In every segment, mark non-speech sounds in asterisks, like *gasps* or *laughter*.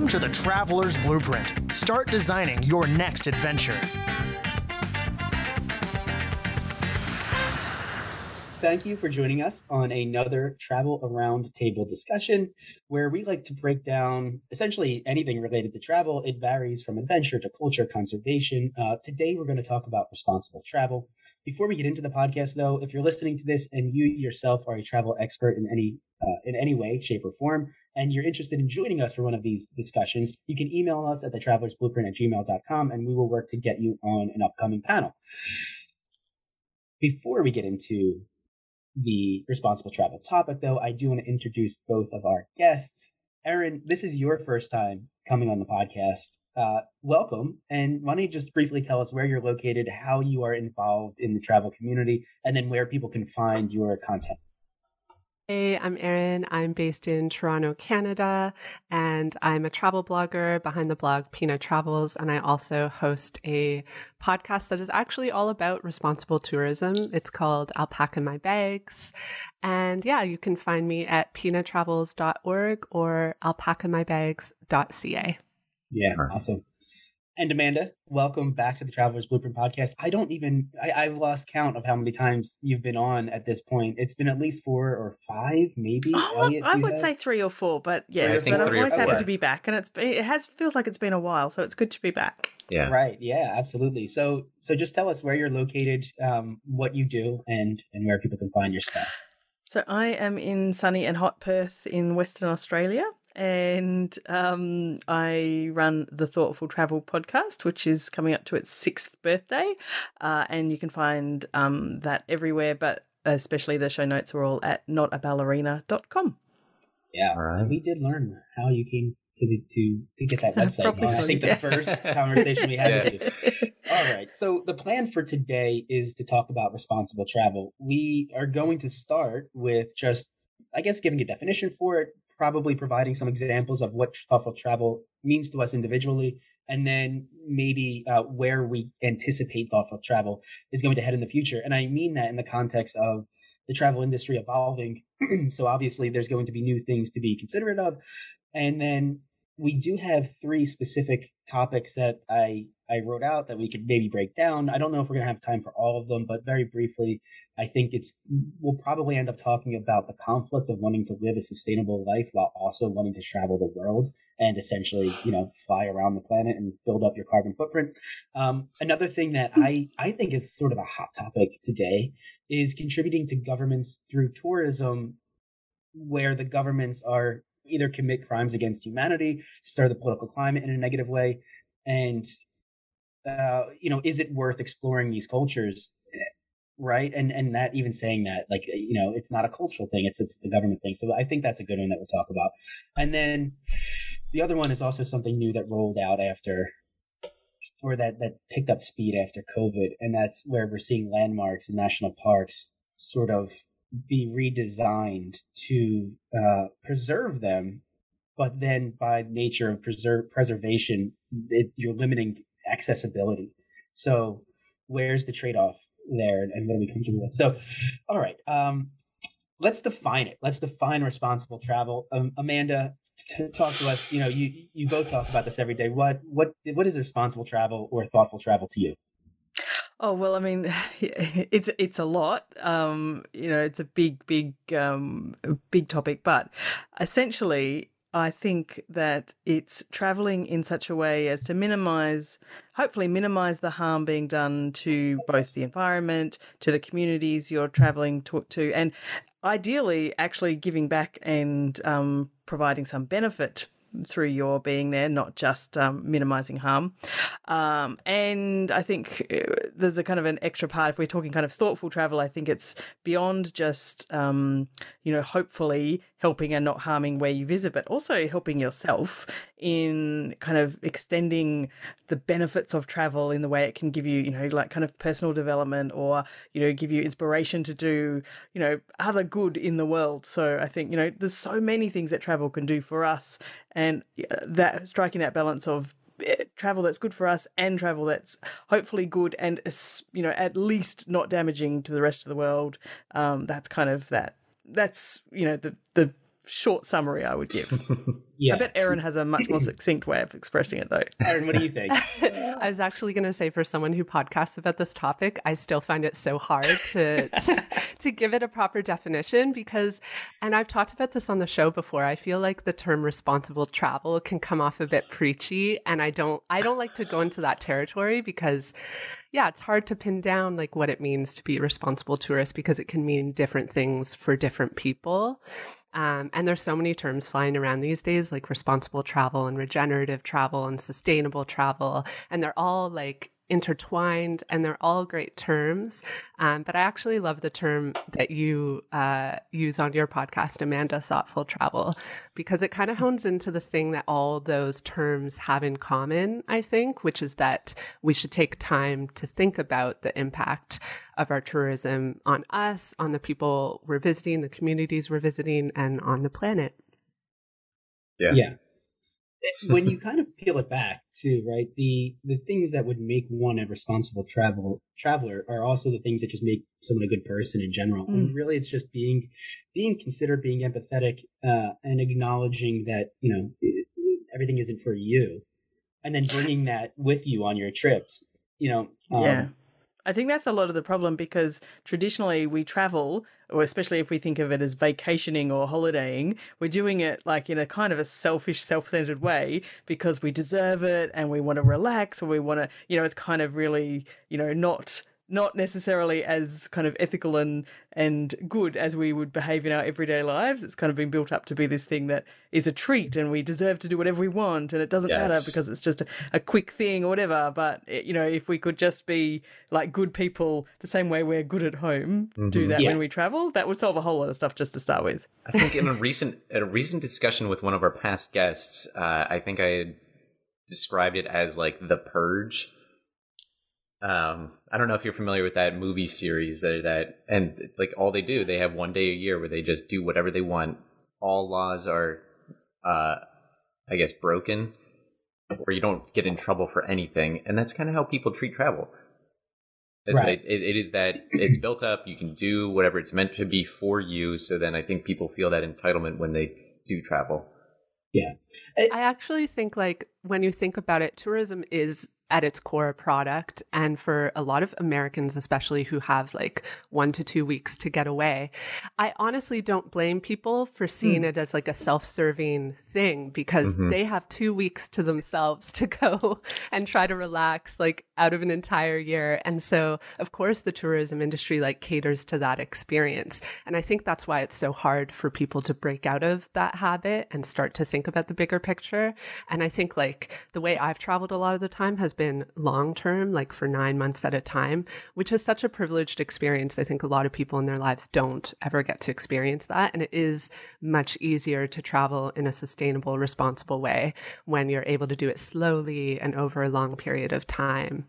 Welcome to the Traveler's Blueprint. Start designing your next adventure. Thank you for joining us on another travel around table discussion where we like to break down essentially anything related to travel. It varies from adventure to culture, conservation. Uh, today, we're going to talk about responsible travel. Before we get into the podcast, though, if you're listening to this and you yourself are a travel expert in any uh, in any way, shape, or form, and you're interested in joining us for one of these discussions, you can email us at thetravelersblueprint at gmail.com and we will work to get you on an upcoming panel. Before we get into the responsible travel topic, though, I do want to introduce both of our guests. Erin, this is your first time coming on the podcast. Uh, welcome. And why don't you just briefly tell us where you're located, how you are involved in the travel community, and then where people can find your content? Hey, I'm Erin. I'm based in Toronto, Canada, and I'm a travel blogger behind the blog Pina Travels. And I also host a podcast that is actually all about responsible tourism. It's called Alpaca My Bags. And yeah, you can find me at pinatravels.org or alpacamybags.ca. Yeah, awesome. And Amanda, welcome back to the Traveler's Blueprint podcast. I don't even, I, have lost count of how many times you've been on at this point. It's been at least four or five, maybe. Oh, Elliot, I would have? say three or four, but yes, but I'm always happy to be back. And it's it has feels like it's been a while, so it's good to be back. Yeah. Right. Yeah, absolutely. So, so just tell us where you're located, um, what you do, and, and where people can find your stuff. So I am in sunny and hot Perth in Western Australia and um, I run the Thoughtful Travel podcast, which is coming up to its sixth birthday. Uh, and you can find um, that everywhere, but especially the show notes are all at notaballerina.com. Yeah, all right. We did learn how you came to the, to to get that *laughs* website. I think the first conversation we had yeah. with you. *laughs* All right. So the plan for today is to talk about responsible travel. We are going to start with just I guess giving a definition for it, probably providing some examples of what thoughtful travel means to us individually, and then maybe uh, where we anticipate thoughtful travel is going to head in the future. And I mean that in the context of the travel industry evolving. *clears throat* so obviously, there's going to be new things to be considerate of, and then we do have three specific topics that I I wrote out that we could maybe break down. I don't know if we're going to have time for all of them, but very briefly, I think it's we'll probably end up talking about the conflict of wanting to live a sustainable life while also wanting to travel the world and essentially, you know, fly around the planet and build up your carbon footprint. Um, another thing that I I think is sort of a hot topic today is contributing to governments through tourism, where the governments are either commit crimes against humanity, stir the political climate in a negative way, and uh, you know, is it worth exploring these cultures? Right. And, and that even saying that, like, you know, it's not a cultural thing. It's, it's the government thing. So I think that's a good one that we'll talk about. And then the other one is also something new that rolled out after or that, that picked up speed after COVID. And that's where we're seeing landmarks and national parks sort of be redesigned to uh, preserve them but then by nature of preserve preservation, it, you're limiting accessibility. So where's the trade off there and what are we comfortable with? So, all right. Um, let's define it. Let's define responsible travel. Um, Amanda, t- talk to us. You know, you you both talk about this every day. What what what is responsible travel or thoughtful travel to you? Oh well, I mean, *laughs* it's it's a lot. Um, you know, it's a big, big, um, big topic. But essentially, I think that it's traveling in such a way as to minimize, hopefully, minimize the harm being done to both the environment, to the communities you're traveling to, to and ideally, actually giving back and um, providing some benefit through your being there, not just um, minimizing harm. Um, and I think uh, there's a kind of an extra part. If we're talking kind of thoughtful travel, I think it's beyond just, um, you know, hopefully helping and not harming where you visit, but also helping yourself in kind of extending the benefits of travel in the way it can give you, you know, like kind of personal development or, you know, give you inspiration to do, you know, other good in the world. So I think, you know, there's so many things that travel can do for us and that striking that balance of eh, travel that's good for us and travel that's hopefully good and you know at least not damaging to the rest of the world um, that's kind of that that's you know the the short summary i would give *laughs* Yeah. I bet Erin has a much more succinct way of expressing it, though. *laughs* Erin, what do you think? *laughs* I was actually going to say, for someone who podcasts about this topic, I still find it so hard to, *laughs* to, to give it a proper definition because, and I've talked about this on the show before. I feel like the term responsible travel can come off a bit preachy, and I don't, I don't like to go into that territory because yeah, it's hard to pin down like what it means to be a responsible tourist because it can mean different things for different people. Um, and there's so many terms flying around these days, like responsible travel and regenerative travel and sustainable travel. And they're all like intertwined and they're all great terms. Um, but I actually love the term that you uh, use on your podcast, Amanda, thoughtful travel, because it kind of hones into the thing that all those terms have in common, I think, which is that we should take time to think about the impact of our tourism on us, on the people we're visiting, the communities we're visiting, and on the planet. Yeah. Yeah when you kind of peel it back too, right? The the things that would make one a responsible travel traveler are also the things that just make someone a good person in general. Mm. And really, it's just being being considered, being empathetic, uh, and acknowledging that you know everything isn't for you, and then bringing that with you on your trips. You know, um, yeah. I think that's a lot of the problem because traditionally we travel, or especially if we think of it as vacationing or holidaying, we're doing it like in a kind of a selfish, self centered way because we deserve it and we want to relax or we want to, you know, it's kind of really, you know, not not necessarily as kind of ethical and and good as we would behave in our everyday lives. It's kind of been built up to be this thing that is a treat and we deserve to do whatever we want and it doesn't yes. matter because it's just a, a, quick thing or whatever. But it, you know, if we could just be like good people, the same way we're good at home, mm-hmm. do that yeah. when we travel, that would solve a whole lot of stuff just to start with. I think in a recent a recent discussion with one of our past guests, uh, I think I described it as like the purge um, I don't know if you're familiar with that movie series that that and like all they do, they have one day a year where they just do whatever they want. All laws are, uh, I guess, broken, or you don't get in trouble for anything, and that's kind of how people treat travel. It's, right. It, it is that it's built up. You can do whatever it's meant to be for you. So then I think people feel that entitlement when they do travel. Yeah. I actually think like when you think about it, tourism is at its core product. And for a lot of Americans, especially who have like one to two weeks to get away, I honestly don't blame people for seeing mm. it as like a self serving thing because mm-hmm. they have two weeks to themselves to go *laughs* and try to relax like out of an entire year. And so, of course, the tourism industry like caters to that experience. And I think that's why it's so hard for people to break out of that habit and start to think about the bigger picture. And I think like the way I've traveled a lot of the time has been long term, like for nine months at a time, which is such a privileged experience. I think a lot of people in their lives don't ever get to experience that. And it is much easier to travel in a sustainable, responsible way when you're able to do it slowly and over a long period of time.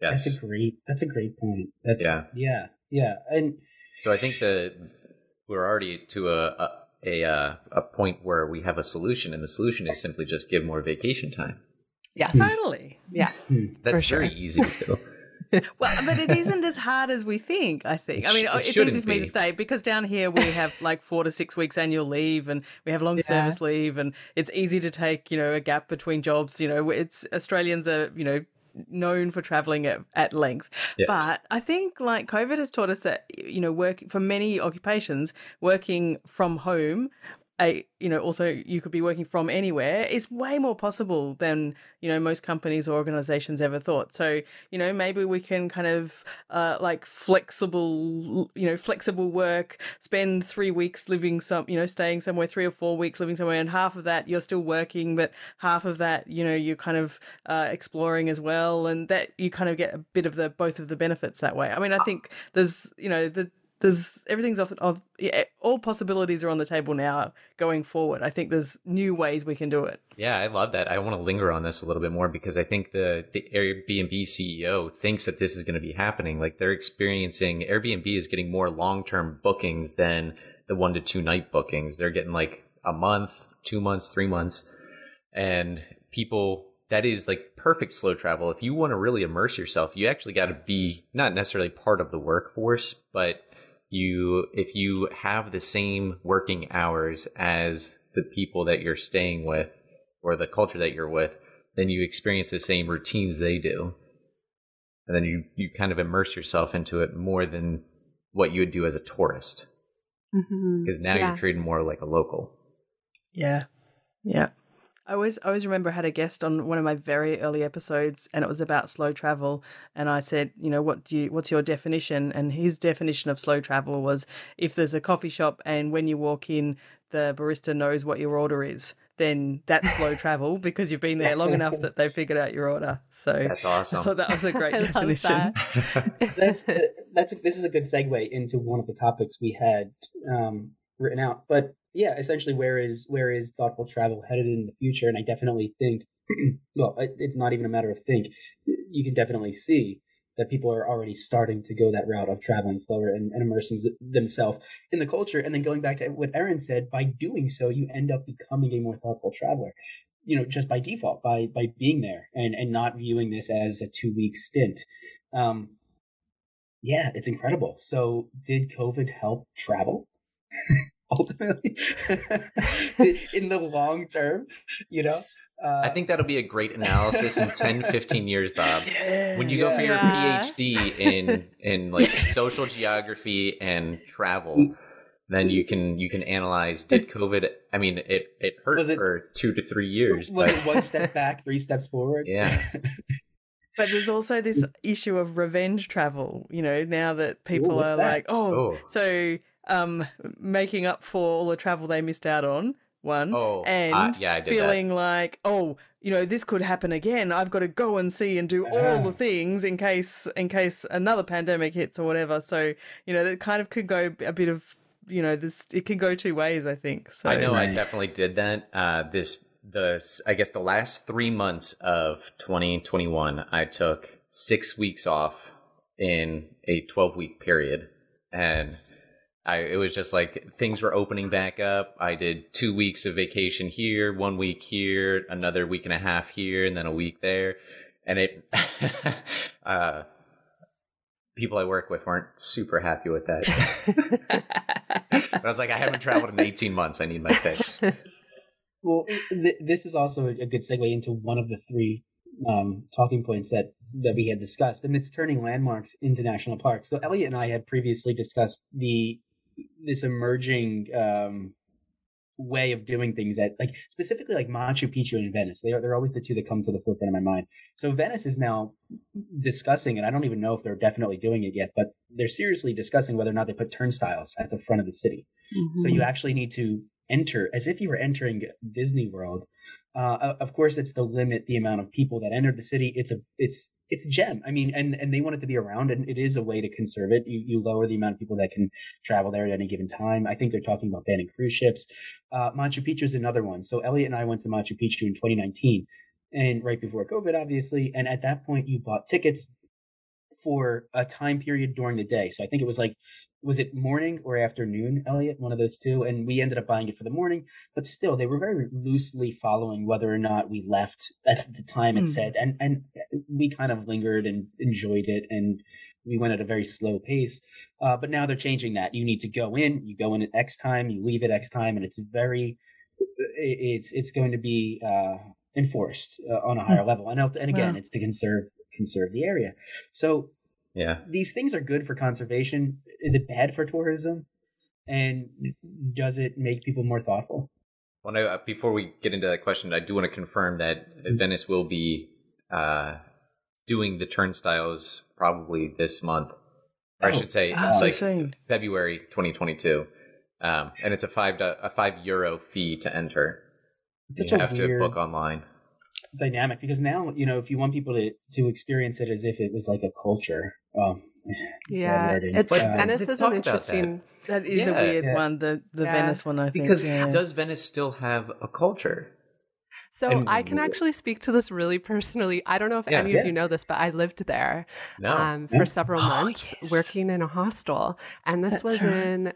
Yes. That's a great that's a great point. That's yeah. Yeah. Yeah. And so I think that we're already to a, a a uh, a point where we have a solution, and the solution is simply just give more vacation time. Yes. Totally. Yeah. *laughs* Hmm. That's sure. very easy to do. *laughs* well, but it isn't as hard as we think, I think. It I mean, it it's easy for me to say because down here we have like four to six weeks annual leave and we have long yeah. service leave and it's easy to take, you know, a gap between jobs. You know, it's Australians are, you know, known for traveling at, at length. Yes. But I think like COVID has taught us that, you know, work for many occupations, working from home a you know also you could be working from anywhere is way more possible than you know most companies or organizations ever thought. So you know maybe we can kind of uh, like flexible you know flexible work spend three weeks living some you know staying somewhere three or four weeks living somewhere and half of that you're still working but half of that you know you're kind of uh, exploring as well and that you kind of get a bit of the both of the benefits that way. I mean i think there's you know the there's everything's off, off yeah, eh, all possibilities are on the table now going forward. I think there's new ways we can do it. Yeah, I love that. I want to linger on this a little bit more because I think the, the Airbnb CEO thinks that this is going to be happening. Like they're experiencing Airbnb is getting more long term bookings than the one to two night bookings. They're getting like a month, two months, three months. And people that is like perfect slow travel. If you want to really immerse yourself, you actually got to be not necessarily part of the workforce, but you if you have the same working hours as the people that you're staying with or the culture that you're with, then you experience the same routines they do. And then you, you kind of immerse yourself into it more than what you would do as a tourist. Because mm-hmm. now yeah. you're treated more like a local. Yeah. Yeah. I always I always remember I had a guest on one of my very early episodes and it was about slow travel and I said, you know, what do you what's your definition? And his definition of slow travel was if there's a coffee shop and when you walk in the barista knows what your order is, then that's slow *laughs* travel because you've been there long enough that they figured out your order. So that's awesome. I thought that was a great *laughs* definition. That. *laughs* that's uh, that's a, this is a good segue into one of the topics we had um, written out. But yeah, essentially, where is where is thoughtful travel headed in the future? And I definitely think, *clears throat* well, it's not even a matter of think. You can definitely see that people are already starting to go that route of traveling slower and, and immersing themselves in the culture. And then going back to what Erin said, by doing so, you end up becoming a more thoughtful traveler. You know, just by default, by by being there and and not viewing this as a two week stint. Um, yeah, it's incredible. So, did COVID help travel? *laughs* ultimately *laughs* in the long term, you know? Uh, I think that'll be a great analysis in *laughs* 10, 15 years, Bob. Yeah, when you yeah. go for your yeah. PhD in in like social geography and travel, then you can you can analyze did COVID I mean it it hurt it, for 2 to 3 years. Was but... it one step back, three steps forward? Yeah. But there's also this issue of revenge travel, you know, now that people Ooh, are that? like, oh, oh, so um, making up for all the travel they missed out on. One oh, and uh, yeah, feeling that. like, oh, you know, this could happen again. I've got to go and see and do all the *laughs* things in case in case another pandemic hits or whatever. So you know, that kind of could go a bit of you know this. It can go two ways. I think. So I know I definitely did that. Uh, this the I guess the last three months of 2021, I took six weeks off in a 12 week period, and I, it was just like things were opening back up. I did two weeks of vacation here, one week here, another week and a half here, and then a week there. And it, *laughs* uh, people I work with weren't super happy with that. *laughs* but I was like, I haven't traveled in 18 months. I need my fix. Well, th- this is also a good segue into one of the three um, talking points that that we had discussed, and it's turning landmarks into national parks. So Elliot and I had previously discussed the this emerging um, way of doing things that like specifically like Machu Picchu and Venice. They are they're always the two that come to the forefront of my mind. So Venice is now discussing, and I don't even know if they're definitely doing it yet, but they're seriously discussing whether or not they put turnstiles at the front of the city. Mm-hmm. So you actually need to enter as if you were entering Disney World. Uh, of course, it's to limit the amount of people that enter the city. It's a it's it's a gem. I mean, and and they want it to be around, and it is a way to conserve it. You you lower the amount of people that can travel there at any given time. I think they're talking about banning cruise ships. Uh, Machu Picchu is another one. So Elliot and I went to Machu Picchu in 2019, and right before COVID, obviously. And at that point, you bought tickets for a time period during the day. So I think it was like was it morning or afternoon, Elliot? One of those two. And we ended up buying it for the morning, but still they were very loosely following whether or not we left at the time it mm. said. And and we kind of lingered and enjoyed it and we went at a very slow pace. Uh, but now they're changing that. You need to go in, you go in at X time, you leave at X time, and it's very it's it's going to be uh, enforced uh, on a higher mm. level. And and again, wow. it's to conserve conserve the area. So yeah. These things are good for conservation. Is it bad for tourism? And does it make people more thoughtful? Well, no, uh, before we get into that question, I do want to confirm that mm-hmm. Venice will be uh, doing the turnstiles probably this month. Or oh, I should say, oh, it's like insane. February 2022. Um, and it's a five a five euro fee to enter. It's you have to book online dynamic because now you know if you want people to to experience it as if it was like a culture um, yeah it, but uh, venice is an interesting that, that is yeah. a weird yeah. one the the yeah. venice one i think because does venice still have a culture so and, I can actually speak to this really *laughs* personally. I don't know if any of you know this, but I lived there no. um, for several oh, months yes. working in a hostel, and this That's was right. in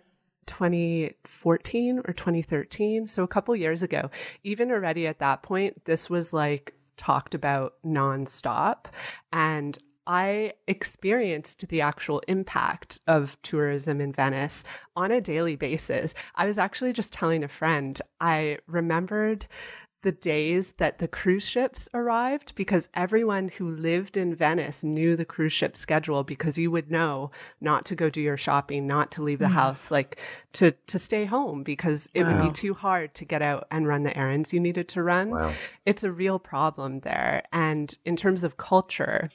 2014 or 2013, so a couple years ago. Even already at that point, this was like talked about nonstop. And I experienced the actual impact of tourism in Venice on a daily basis. I was actually just telling a friend, I remembered the days that the cruise ships arrived because everyone who lived in Venice knew the cruise ship schedule because you would know not to go do your shopping, not to leave the mm. house, like to to stay home because it wow. would be too hard to get out and run the errands you needed to run. Wow. It's a real problem there. And in terms of culture,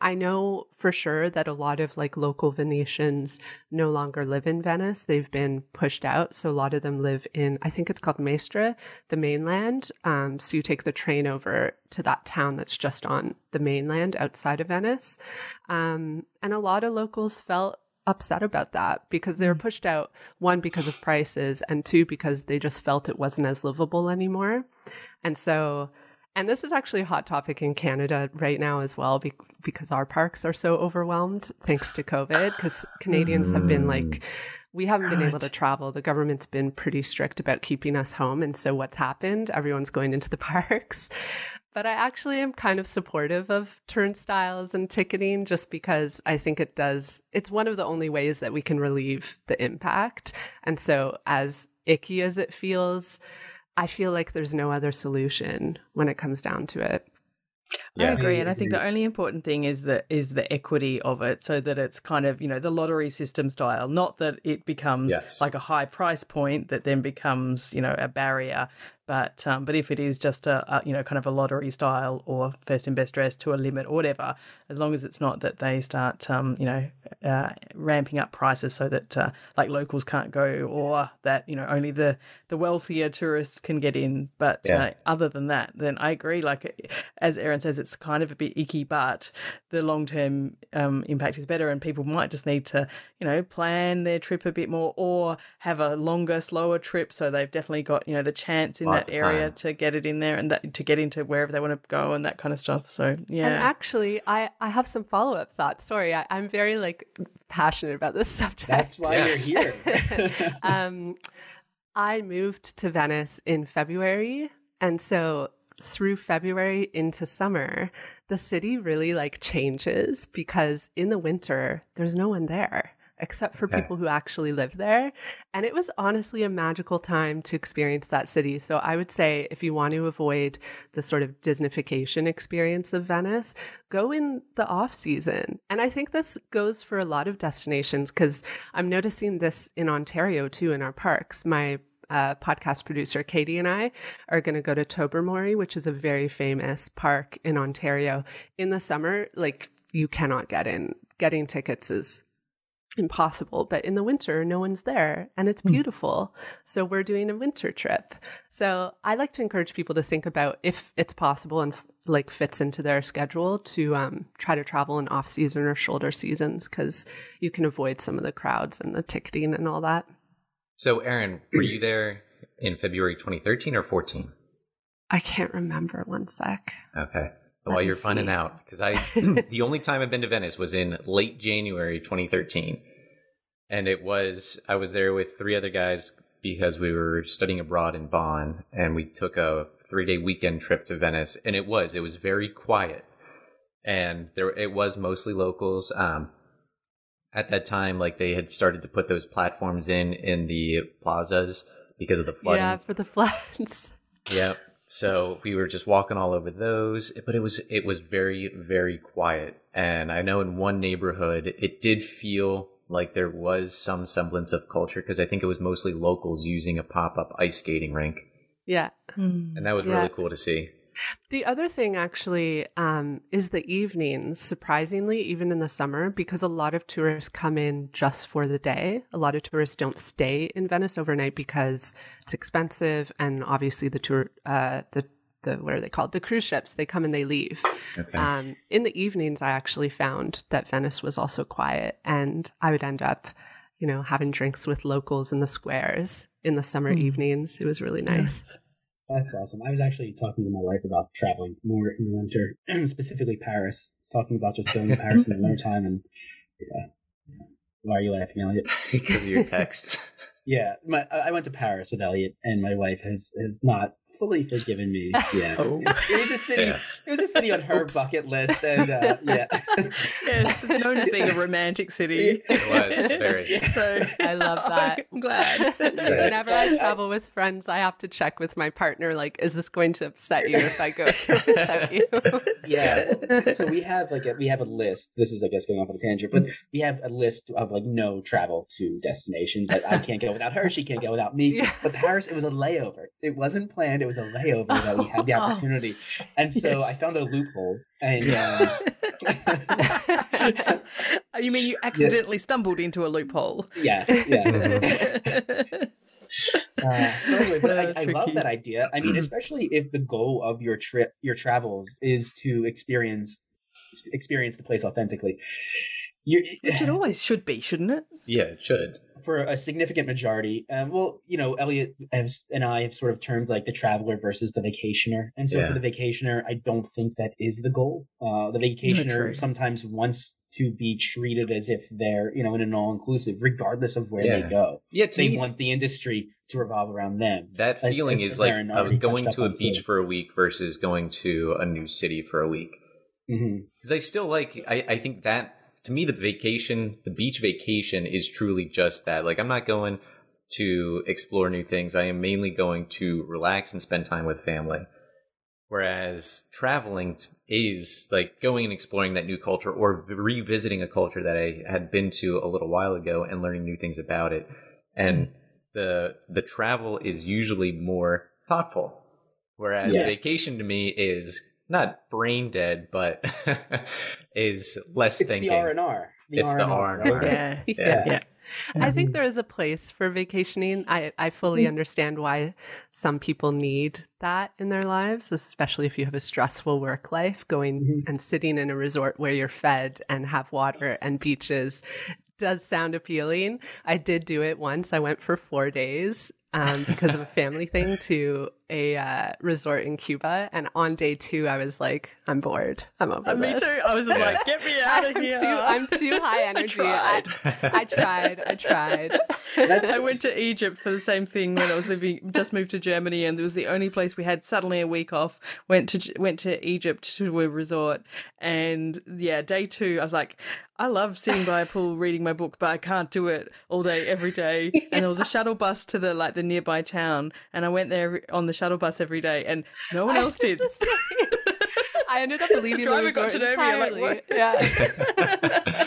I know for sure that a lot of like local Venetians no longer live in Venice. They've been pushed out. So a lot of them live in, I think it's called Mestre, the mainland. Um, so you take the train over to that town that's just on the mainland outside of Venice. Um, and a lot of locals felt upset about that because they were mm. pushed out one because of prices and two because they just felt it wasn't as livable anymore. And so and this is actually a hot topic in Canada right now as well, be- because our parks are so overwhelmed thanks to COVID. Because Canadians have been like, mm. we haven't been able to travel. The government's been pretty strict about keeping us home. And so what's happened? Everyone's going into the *laughs* parks. But I actually am kind of supportive of turnstiles and ticketing just because I think it does, it's one of the only ways that we can relieve the impact. And so, as icky as it feels, I feel like there's no other solution when it comes down to it. Yeah. I agree, and I think the only important thing is the is the equity of it, so that it's kind of you know the lottery system style, not that it becomes yes. like a high price point that then becomes you know a barrier, but um, but if it is just a, a, you know kind of a lottery style or first and best dress to a limit or whatever, as long as it's not that they start um, you know uh, ramping up prices so that uh, like locals can't go or that you know only the the wealthier tourists can get in. But yeah. uh, other than that, then I agree. Like as Erin says, it's kind of a bit icky, but the long term um, impact is better, and people might just need to you know plan their trip a bit more or have a longer, slower trip so they've definitely got you know the chance in that area to get it in there and that to get into wherever they want to go and that kind of stuff. So yeah. And actually, I I have some follow up thoughts. Sorry, I, am very like passionate about this *laughs* subject. That's why you're here. *laughs* *laughs* um, I moved to Venice in February, and so through February into summer, the city really like changes because in the winter there's no one there except for okay. people who actually live there. And it was honestly a magical time to experience that city. So I would say if you want to avoid the sort of Disneyfication experience of Venice, go in the off season. And I think this goes for a lot of destinations because I'm noticing this in Ontario too in our parks. My uh, podcast producer Katie and I are going to go to Tobermory, which is a very famous park in Ontario. In the summer, like you cannot get in. Getting tickets is impossible. But in the winter, no one's there and it's hmm. beautiful. Mm. So we're doing a winter trip. So I like to encourage people to think about if it's possible and like fits into their schedule to um, try to travel in off season or shoulder seasons because you can avoid some of the crowds and the ticketing and all that. So, Erin, were you there in February 2013 or 14? I can't remember. One sec. Okay while you're finding out because i *clears throat* the only time i've been to venice was in late january 2013 and it was i was there with three other guys because we were studying abroad in bonn and we took a three day weekend trip to venice and it was it was very quiet. And there it was mostly locals. Um at that time like they had started to put those platforms in in the plazas because of the flooding. Yeah for the floods. Yeah so we were just walking all over those but it was it was very very quiet. And i know in one neighborhood it did feel like there was some semblance of culture because i think it was mostly locals using a pop-up ice skating rink. Yeah. Hmm. And that was yeah. really cool to see the other thing actually um, is the evenings, surprisingly, even in the summer, because a lot of tourists come in just for the day. A lot of tourists don't stay in Venice overnight because it's expensive. And obviously, the tour, uh, the the what are they called? The cruise ships. They come and they leave. Okay. Um, in the evenings, I actually found that Venice was also quiet, and I would end up, you know, having drinks with locals in the squares in the summer mm. evenings. It was really nice. Yes. That's awesome. I was actually talking to my wife about traveling more in the winter, *clears throat* specifically Paris. Talking about just going to Paris in the *laughs* wintertime, and yeah, yeah. Why are you laughing, Elliot? *laughs* because of your text. *laughs* yeah, my, I went to Paris with Elliot, and my wife has has not fully forgiven me. Yeah, *laughs* oh. it was a city. Yeah. It was a city on her Oops. bucket list, and uh, yeah, *laughs* yes, known as being a romantic city. It was very. *laughs* So I love that. I'm glad. Whenever I travel with friends, I have to check with my partner. Like, is this going to upset you if I go without you? yeah. So we have like a, we have a list. This is, I guess, going off on a tangent, but we have a list of like no travel to destinations. Like I can't go without her. She can't go without me. Yeah. But Paris, it was a layover. It wasn't planned. It was a layover that we had the *laughs* opportunity, and so yes. I found a loophole. And uh, *laughs* you mean you accidentally yeah. stumbled into a loophole? Yeah, yeah. *laughs* Uh, so anyway, but uh, I, I, love that idea. I mean, especially if the goal of your trip, your travels, is to experience experience the place authentically. You're, it should always should be, shouldn't it? Yeah, it should. For a significant majority, um, well, you know, Elliot has, and I have sort of termed like the traveler versus the vacationer, and so yeah. for the vacationer, I don't think that is the goal. Uh, the vacationer sometimes wants to be treated as if they're, you know, in an all-inclusive, regardless of where yeah. they go. Yeah, they me, want the industry to revolve around them. That as, feeling as, is like going to a beach for a week versus going to a new city for a week. Because mm-hmm. I still like, I, I think that to me, the vacation, the beach vacation is truly just that. Like, I'm not going to explore new things. I am mainly going to relax and spend time with family. Whereas traveling is like going and exploring that new culture or revisiting a culture that I had been to a little while ago and learning new things about it. And mm. the the travel is usually more thoughtful. Whereas yeah. vacation to me is not brain dead, but *laughs* is less it's thinking. The R and R. It's the R and R. *laughs* Yeah, yeah. yeah. I think there is a place for vacationing. I, I fully mm. understand why some people need that in their lives, especially if you have a stressful work life. Going mm-hmm. and sitting in a resort where you're fed and have water and beaches does sound appealing. I did do it once. I went for four days um, because of a family thing to a uh, resort in Cuba. And on day two, I was like, I'm bored. I'm over uh, Me too. I was like, get me *laughs* out of I'm here. Too, I'm too *laughs* high energy. I tried. I, I tried. I tried. *laughs* I went to Egypt for the same thing when I was living, just moved to Germany, and it was the only place we had suddenly a week off. Went to went to Egypt to a resort, and yeah, day two, I was like, I love sitting by a pool reading my book, but I can't do it all day every day. And there was a shuttle bus to the like the nearby town, and I went there on the shuttle bus every day, and no one else did. *laughs* I ended up leaving the, driver got to know me. Like, what? Yeah. *laughs*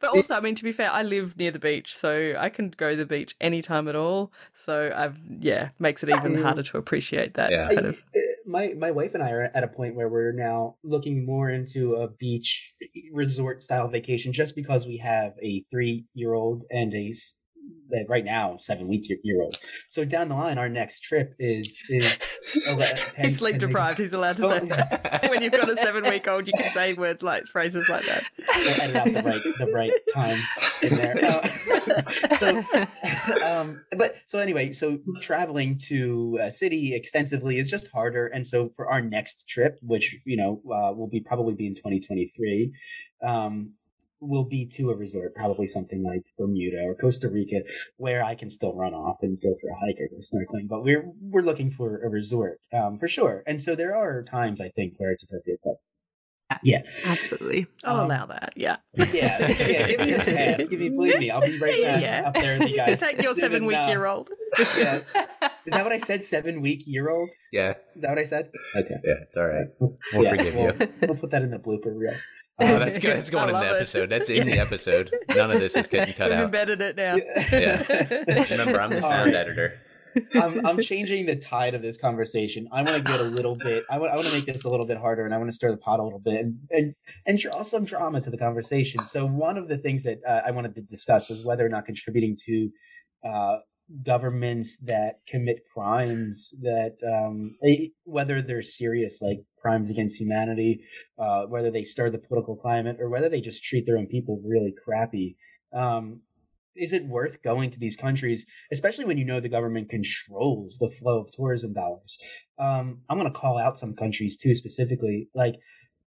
but also, I mean, to be fair, I live near the beach, so I can go to the beach anytime at all. So I've yeah, makes it even harder to appreciate that yeah. kind of. Uh, my my wife and I are at a point where we're now looking more into a beach resort style vacation, just because we have a three year old and a right now seven week year old. So down the line, our next trip is is *laughs* 11, 10, he's sleep deprived. He's allowed to say that. *laughs* when you've got a seven week old, you can say words like phrases like that. We'll edit out the right the right time in there. Uh, *laughs* so, um, but so anyway, so traveling to a city extensively is just harder, and so for our next trip, which you know uh, will be probably be in 2023. Um, will be to a resort, probably something like Bermuda or Costa Rica, where I can still run off and go for a hike or go snorkeling. But we're we're looking for a resort um, for sure. And so there are times I think where it's appropriate, but yeah, absolutely. I'll um, allow that. Yeah. *laughs* Yeah. Yeah. Give me a pass. Give me, believe me, I'll be right back yeah. up there with you *laughs* guys. Take your seven week year old. yes. *laughs* Is that what I said? Seven week year old? Yeah. Is that what I said? Okay. Yeah, it's all right. We'll yeah, forgive we'll, you. We'll put that in the blooper reel. Oh, *laughs* that's good. That's going in the episode. It. That's in the episode. None of this is getting *laughs* cut We've out. embedded it now. Yeah. *laughs* Remember, I'm the sound editor. I'm, I'm changing the tide of this conversation. I want to get a little bit. I want. I want to make this a little bit harder, and I want to stir the pot a little bit, and and, and draw some drama to the conversation. So one of the things that uh, I wanted to discuss was whether or not contributing to uh, governments that commit crimes that um, whether they're serious like crimes against humanity, uh, whether they stir the political climate, or whether they just treat their own people really crappy. Um, is it worth going to these countries, especially when you know the government controls the flow of tourism dollars? Um, I'm going to call out some countries too, specifically, like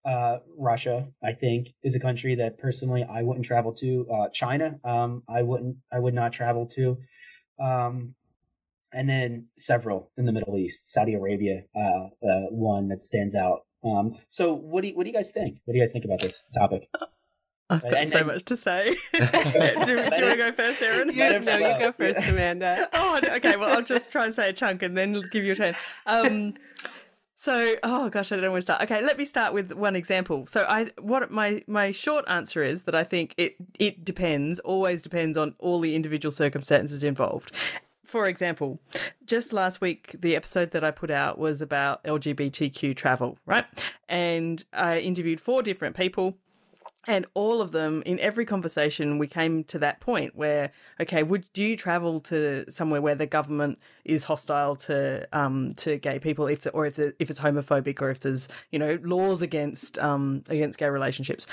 uh, Russia. I think is a country that personally I wouldn't travel to. Uh, China, um, I wouldn't, I would not travel to. Um, and then several in the Middle East, Saudi Arabia, uh, uh, one that stands out. Um, so what do you, what do you guys think? What do you guys think about this topic? *laughs* I've got And- so and- much to say. *laughs* *laughs* do, do you want to go first, Erin? You, no, you go first, Yeah. Amanda. oh, okay. Well, I'll just try and say a chunk and then give you a turn. Um, so, oh gosh, I don't know where to start. Okay, let me start with one example. So, I what my my short answer is that I think it it depends, always depends on all the individual circumstances involved. For example, just last week, the episode that I put out was about LGBTQ travel, right? And I interviewed four different people and all of them in every conversation we came to that point where okay would do you travel to somewhere where the government is hostile to um to gay people if the, or if the, if it's homophobic or if there's you know laws against um against gay relationships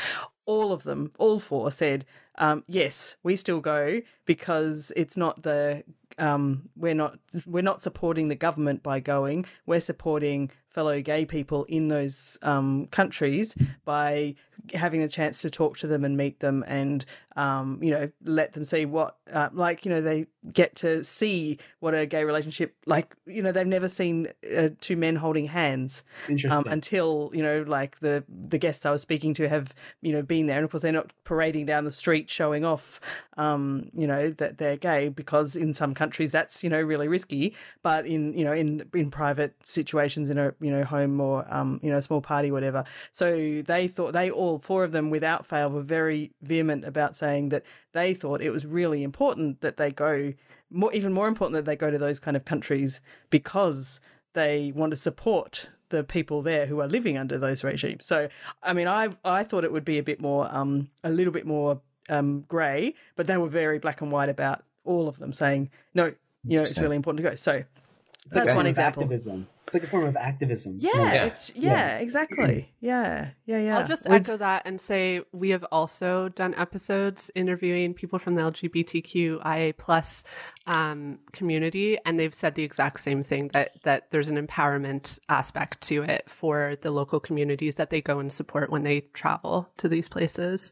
all of them all four said um yes we still go because it's not the um we're not we're not supporting the government by going. We're supporting fellow gay people in those um countries by having the chance to talk to them and meet them and um, you know let them see what uh, like you know they get to see what a gay relationship like you know they've never seen uh, two men holding hands um, until you know like the the guests I was speaking to have you know been there. And of course they're not parading down the street showing off um, you know that they're gay because in some countries that's you know really risky but in you know in in private situations in a you know home or um, you know small party whatever so they thought they all four of them without fail were very vehement about saying that they thought it was really important that they go more even more important that they go to those kind of countries because they want to support the people there who are living under those regimes. So, I mean, I I thought it would be a bit more, um, a little bit more um, grey, but they were very black and white about all of them, saying no, you know, it's really important to go. So It's that's a one example. activism. It's like a form of activism. Yeah, Yeah. It's, yeah, exactly. Yeah, yeah, yeah. I'll just With- echo that and say we have also done episodes interviewing people from the LGBTQIA plus um, community, and they've said the exact same thing that that there's an empowerment aspect to it for the local communities that they go and support when they travel to these places.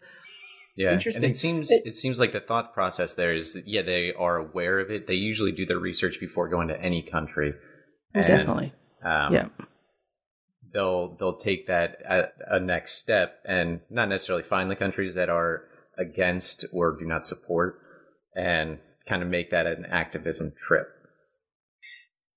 Yeah, Interesting. And it seems It- it seems like the thought process there is that, yeah, they are aware of it. They usually do their research before going to any country. And, definitely. Um, Yeah. They'll they'll take that a, a next step and not necessarily find the countries that are against or do not support, and kind of make that an activism trip.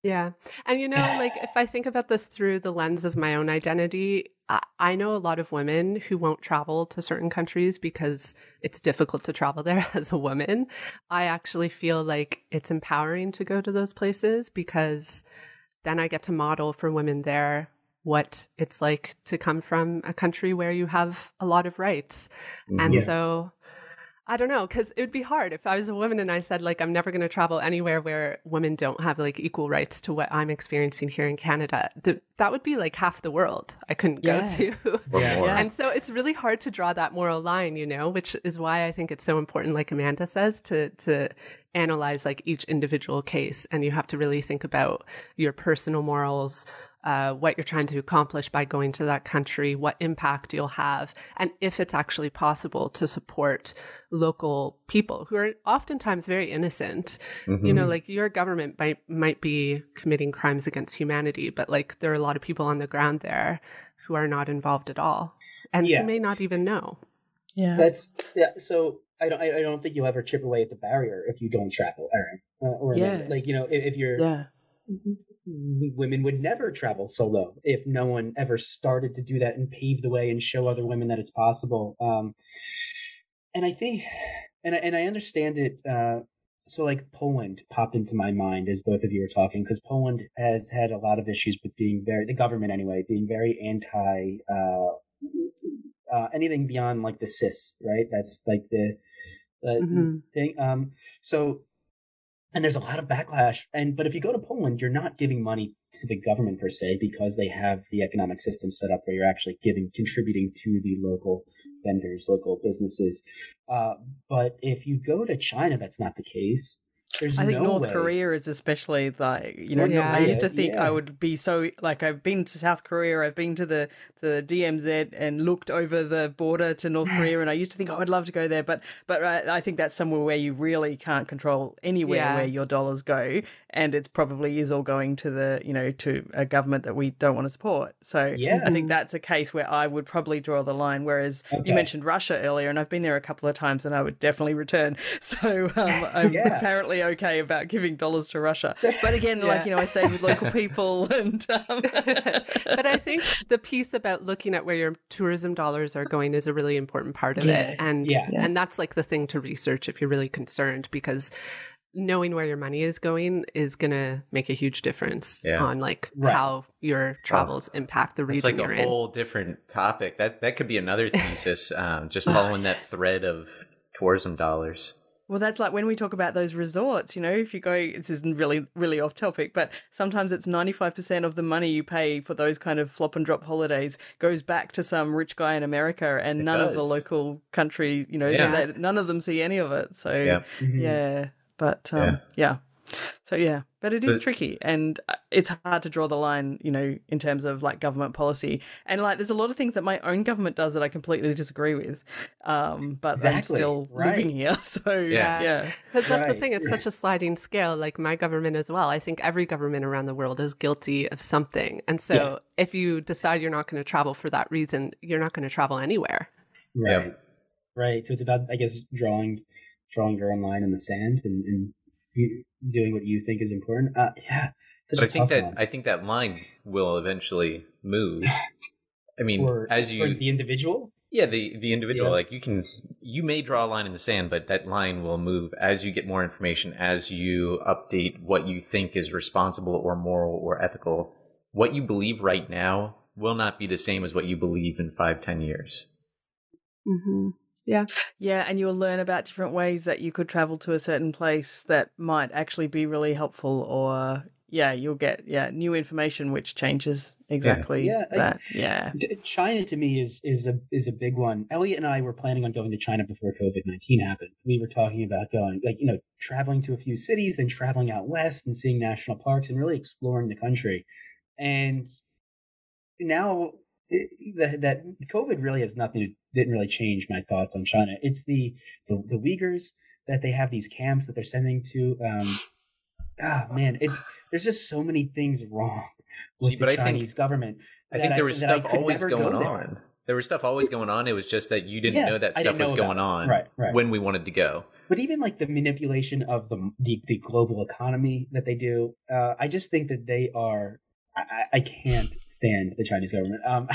Yeah. And you know, like if I think about this through the lens of my own identity, I, know a lot of women who won't travel to certain countries because it's difficult to travel *laughs* there as a woman. I actually feel like it's empowering to go to those places because then I get to model for women there what it's like to come from a country where you have a lot of rights. And Yeah. so I don't know, because it would be hard if I was a woman and I said, like, I'm never going to travel anywhere where women don't have like equal rights to what I'm experiencing here in Canada. Th- that would be like half the world I couldn't Yeah. go to. *laughs* Or Yeah. more. Yeah. And so it's really hard to draw that moral line, you know, which is why I think it's so important, like Amanda says, to to analyze like each individual case, and you have to really think about your personal morals, uh, what you're trying to accomplish by going to that country, what impact you'll have, and if it's actually possible to support local people who are oftentimes very innocent. You know, like your government might might be committing crimes against humanity, but like there are a lot of people on the ground there who are not involved at all and Yeah. who may not even know. yeah. That's yeah. So I don't. I I don't think you'll ever chip away at the barrier if you don't travel, Erin. Uh, or Yeah. like, like, you know, if, if you're yeah. Women would never travel solo if no one ever started to do that and pave the way and show other women that it's possible. Um, and I think, and I, and I understand it. Uh, so like Poland popped into my mind as both of you were talking because Poland has had a lot of issues with being very the government anyway being very anti uh, uh, anything beyond like the cis right that's like the the Mhm. thing um so and there's a lot of backlash and but if you go to poland you're not giving money to the government per se because they have the economic system set up where you're actually giving contributing to the local vendors local businesses. Uh, but if you go to china that's not the case there's I think no North way. Korea is especially like you know. Yeah. I used to think yeah. I would be so like I've been to South Korea, I've been to the the DMZ and looked over the border to North *sighs* Korea, and I used to think oh, I'd love to go there, but but I, I think that's somewhere where you really can't control anywhere Yeah. where your dollars go, and it's probably is all going to the you know to a government that we don't want to support. So Yeah. I think that's a case where I would probably draw the line. Whereas Okay. you mentioned Russia earlier, and I've been there a couple of times, and I would definitely return. *laughs* So um, *laughs* I'm Yeah. Apparently okay about giving dollars to Russia. *laughs* But again, Yeah. like you know, I stayed with local *laughs* people, and um, *laughs* but I think the piece about looking at where your tourism dollars are going is a really important part of it. And Yeah. and that's like the thing to research if you're really concerned because knowing where your money is going is going to make a huge difference Yeah. on like Right. how your travels impact the region It's like you're a in. whole different topic. That that could be another thesis. Um, just following that thread of tourism dollars. Well, that's like when we talk about those resorts. You know, if you go, this isn't really really off topic, but sometimes it's ninety five percent of the money you pay for those kind of flop and drop holidays goes back to some rich guy in America, and It none of the local country, you know, Yeah. they, none of them see any of it. So Yeah. Mhm. yeah but um, Yeah. yeah. so yeah but it is But- tricky and uh, it's hard to draw the line you know in terms of like government policy and like there's a lot of things that my own government does that i completely disagree with um but i'm still right. living here *laughs* so Yeah. yeah Because that's the thing, it's such a sliding scale, like my government as well. I think every government around the world is guilty of something. And so Yeah. if you decide you're not going to travel for that reason, you're not going to travel anywhere. Right. Yeah. Right. So it's about, I guess, drawing drawing your own line in the sand and, and you- doing what you think is important. Uh, yeah. Such But I a think that one. I think that line will eventually move. *sighs* I mean, for, as for you the individual. Yeah, the the individual Yeah. like you can you may draw a line in the sand, but that line will move as you get more information, as you update what you think is responsible or moral or ethical. What you believe right now will not be the same as what you believe in five, ten years. Mm-hmm. Yeah Yeah. and you'll learn about different ways that you could travel to a certain place that might actually be really helpful or yeah you'll get yeah new information which changes exactly Yeah, I- that yeah China to me is is a is a big one. Elliot and I were planning on going to China before COVID nineteen happened. We were talking about going like you know traveling to a few cities, then traveling out west and seeing national parks and really exploring the country. And now it, that that COVID really has nothing didn't really change my thoughts on China. It's the the, the Uyghurs that they have these camps that they're sending to. Um, ah man, it's there's just so many things wrong with See, but the I think- Chinese government. I think there was I stuff always never go going there. on. There was stuff always going on. It was just that you didn't Yeah, know that stuff was going about on. Right, right. when we wanted to go. But even like the manipulation of the the, the global economy that they do, uh, I just think that they are. I, I- I can't stand the Chinese government. Um,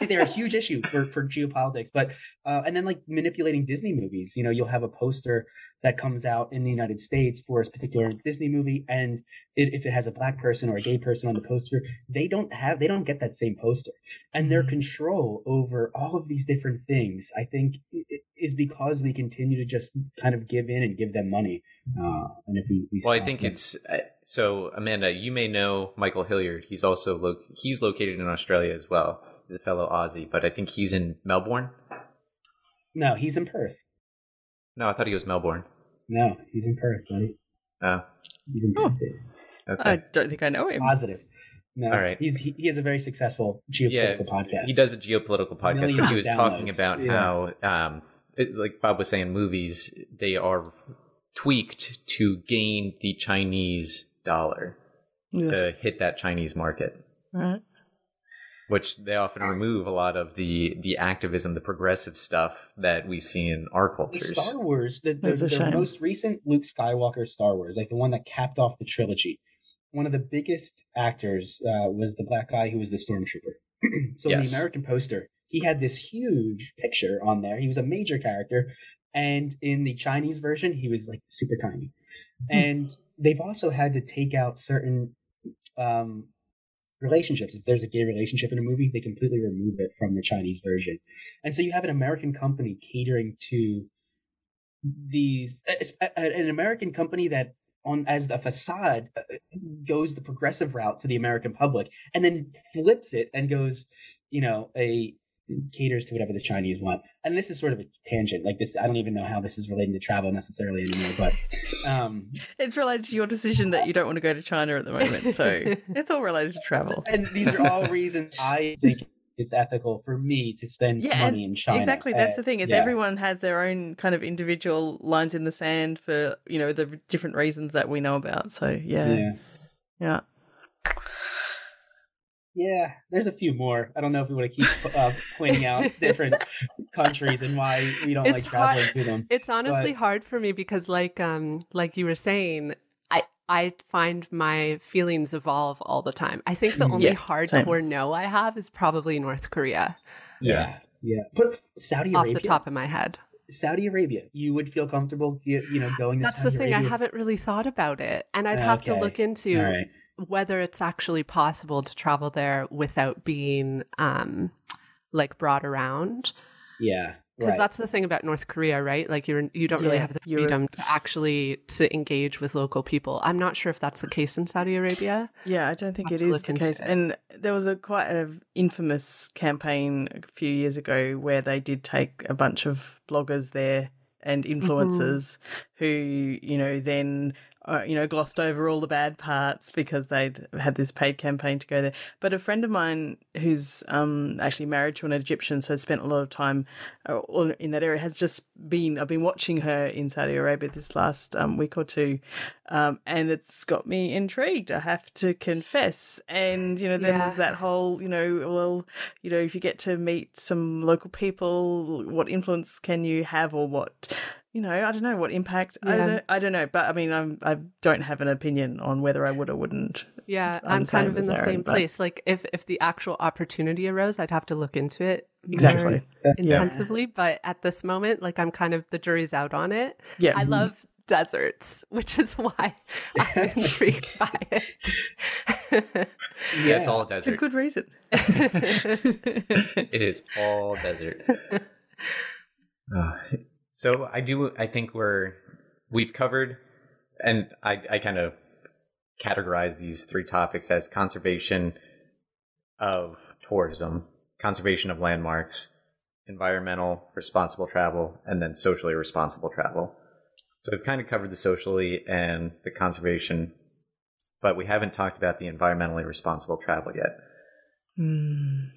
*laughs* they're a huge issue for, for geopolitics. But uh, and then like manipulating Disney movies. You know, you'll have a poster that comes out in the United States for a particular Disney movie, and it, if it has a black person or a gay person on the poster, they don't have they don't get that same poster. And their control over all of these different things, I think, i- i- is because we continue to just kind of give in and give them money. Uh, and if we, we Well, I think them- it's uh, so. Amanda, you may know Michael Hilliard. He's also lo- he's located in Australia as well. He's a fellow Aussie, but I think he's in Melbourne. no, he's in Perth. No, I thought he was Melbourne. No, he's in Perth, buddy. Oh, He's in Oh. Perth. okay. i don't think i know him Positive. No, All right. He's he, he has a very successful geopolitical yeah, podcast. he does a geopolitical podcast, Millions but he of was talking about Yeah. how, um, it, like Bob was saying, movies they are tweaked to gain the Chinese dollar Yeah. to hit that Chinese market. Right. which they often remove a lot of the the activism, the progressive stuff that we see in our the cultures. Star Wars, the, the, That's the most recent Luke Skywalker Star Wars, like the one that capped off the trilogy. One of the biggest actors uh, was the black guy who was the stormtrooper. *clears throat* so in the American poster, he had this huge picture on there. He was a major character, and in the Chinese version, he was like super tiny. And they've also had to take out certain um, relationships. If there's a gay relationship in a movie, they completely remove it from the Chinese version. And so you have an American company catering to these it's a- a- an American company that on as the facade uh, goes the progressive route to the American public and then flips it and goes, you know, a caters to whatever the Chinese want. And this is sort of a tangent. Like this, I don't even know how this is relating to travel necessarily anymore. But um, *laughs* it's related to your decision that you don't want to go to China at the moment. So *laughs* it's all related to travel. And these are all reasons I think it's ethical for me to spend yeah, money in China. Exactly, that's uh, the thing. Is yeah. everyone has their own kind of individual lines in the sand for you know the different reasons that we know about. So yeah, yeah. yeah. Yeah, there's a few more. I don't know if we want to keep uh, pointing out *laughs* different countries and why we don't it's like traveling hard. to them. It's honestly but... hard for me because, like, um, like you were saying, I I find my feelings evolve all the time. I think the mm, only yeah, hardcore same. no I have is probably North Korea. Yeah, yeah. But Saudi Arabia, off the top of my head. Saudi Arabia, you would feel comfortable, you, know, going. That's Saudi the thing. Arabia? I haven't really thought about it, and I'd have okay. to look into. Right whether it's actually possible to travel there without being um, like brought around. Yeah. Because right. that's the thing about North Korea, right? Like you're you don't really have the freedom to actually to engage with local people. I'm not sure if that's the case in Saudi Arabia. Yeah, I don't think it is the case. It. And there was a quite an infamous campaign a few years ago where they did take a bunch of bloggers there and mm-hmm. influencers mm-hmm. who you know then uh, you know, glossed over all the bad parts because they'd had this paid campaign to go there. But a friend of mine who's um, actually married to an Egyptian, so spent a lot of time uh, in that area, has just been, I've been watching her in Saudi Arabia this last um, week or two, um, and it's got me intrigued, I have to confess. And, you know, then yeah. there's that whole, you know, well, you know, if you get to meet some local people, what influence can you have or what you know, I don't know what impact. Yeah. I don't. I don't know, but I mean, I'm. I don't have an opinion on whether I would or wouldn't. Yeah, I'm, I'm kind of in the Erin, same but... place. Like, if if the actual opportunity arose, I'd have to look into it exactly intensively. Yeah. But at this moment, like, I'm kind of the jury's out on it. Yeah, I love deserts, *laughs* which is why *laughs* I'm intrigued by it. yeah, it's all desert. It's a good reason. *laughs* it is all desert. Uh, so I do. I think we're we've covered, and I I kind of categorize these three topics as conservation of tourism, conservation of landmarks, environmental responsible travel, and then socially responsible travel. So we've kind of covered the socially and the conservation, but we haven't talked about the environmentally responsible travel yet. Mm.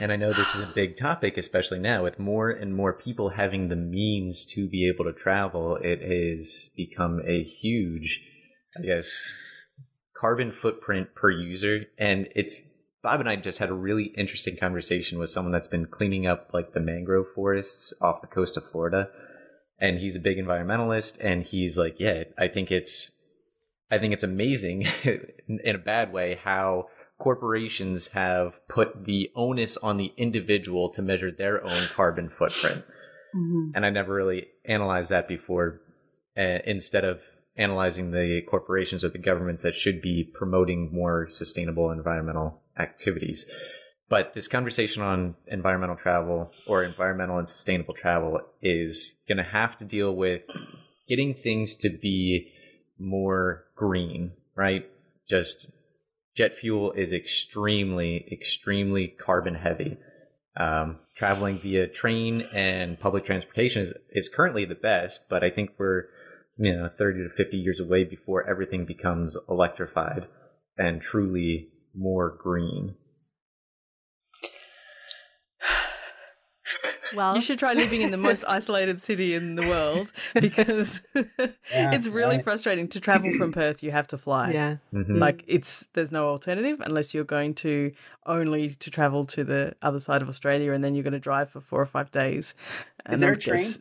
And I know this is a big topic, especially now with more and more people having the means to be able to travel. It has become a huge, I guess, carbon footprint per user. And it's Bob and I just had a really interesting conversation with someone that's been cleaning up like the mangrove forests off the coast of Florida. And he's a big environmentalist. And he's like, yeah, I think it's, I think it's amazing *laughs* in a bad way how corporations have put the onus on the individual to measure their own carbon footprint. Mm-hmm. And I never really analyzed that before. Uh, instead of analyzing the corporations or the governments that should be promoting more sustainable environmental activities. But this conversation on environmental travel or environmental and sustainable travel is going to have to deal with getting things to be more green, right? Just jet fuel is extremely, extremely carbon heavy. Um, traveling via train and public transportation is, is currently the best, but I think we're, you know, 30 to 50 years away before everything becomes electrified and truly more green. Well, you should try living in the most *laughs* isolated city in the world because *laughs* yeah, it's really right. frustrating to travel from *clears throat* Perth. You have to fly. Yeah, mm-hmm. like it's there's no alternative unless you're going to only to travel to the other side of Australia, and then you're going to drive for four or five days. Is there a train?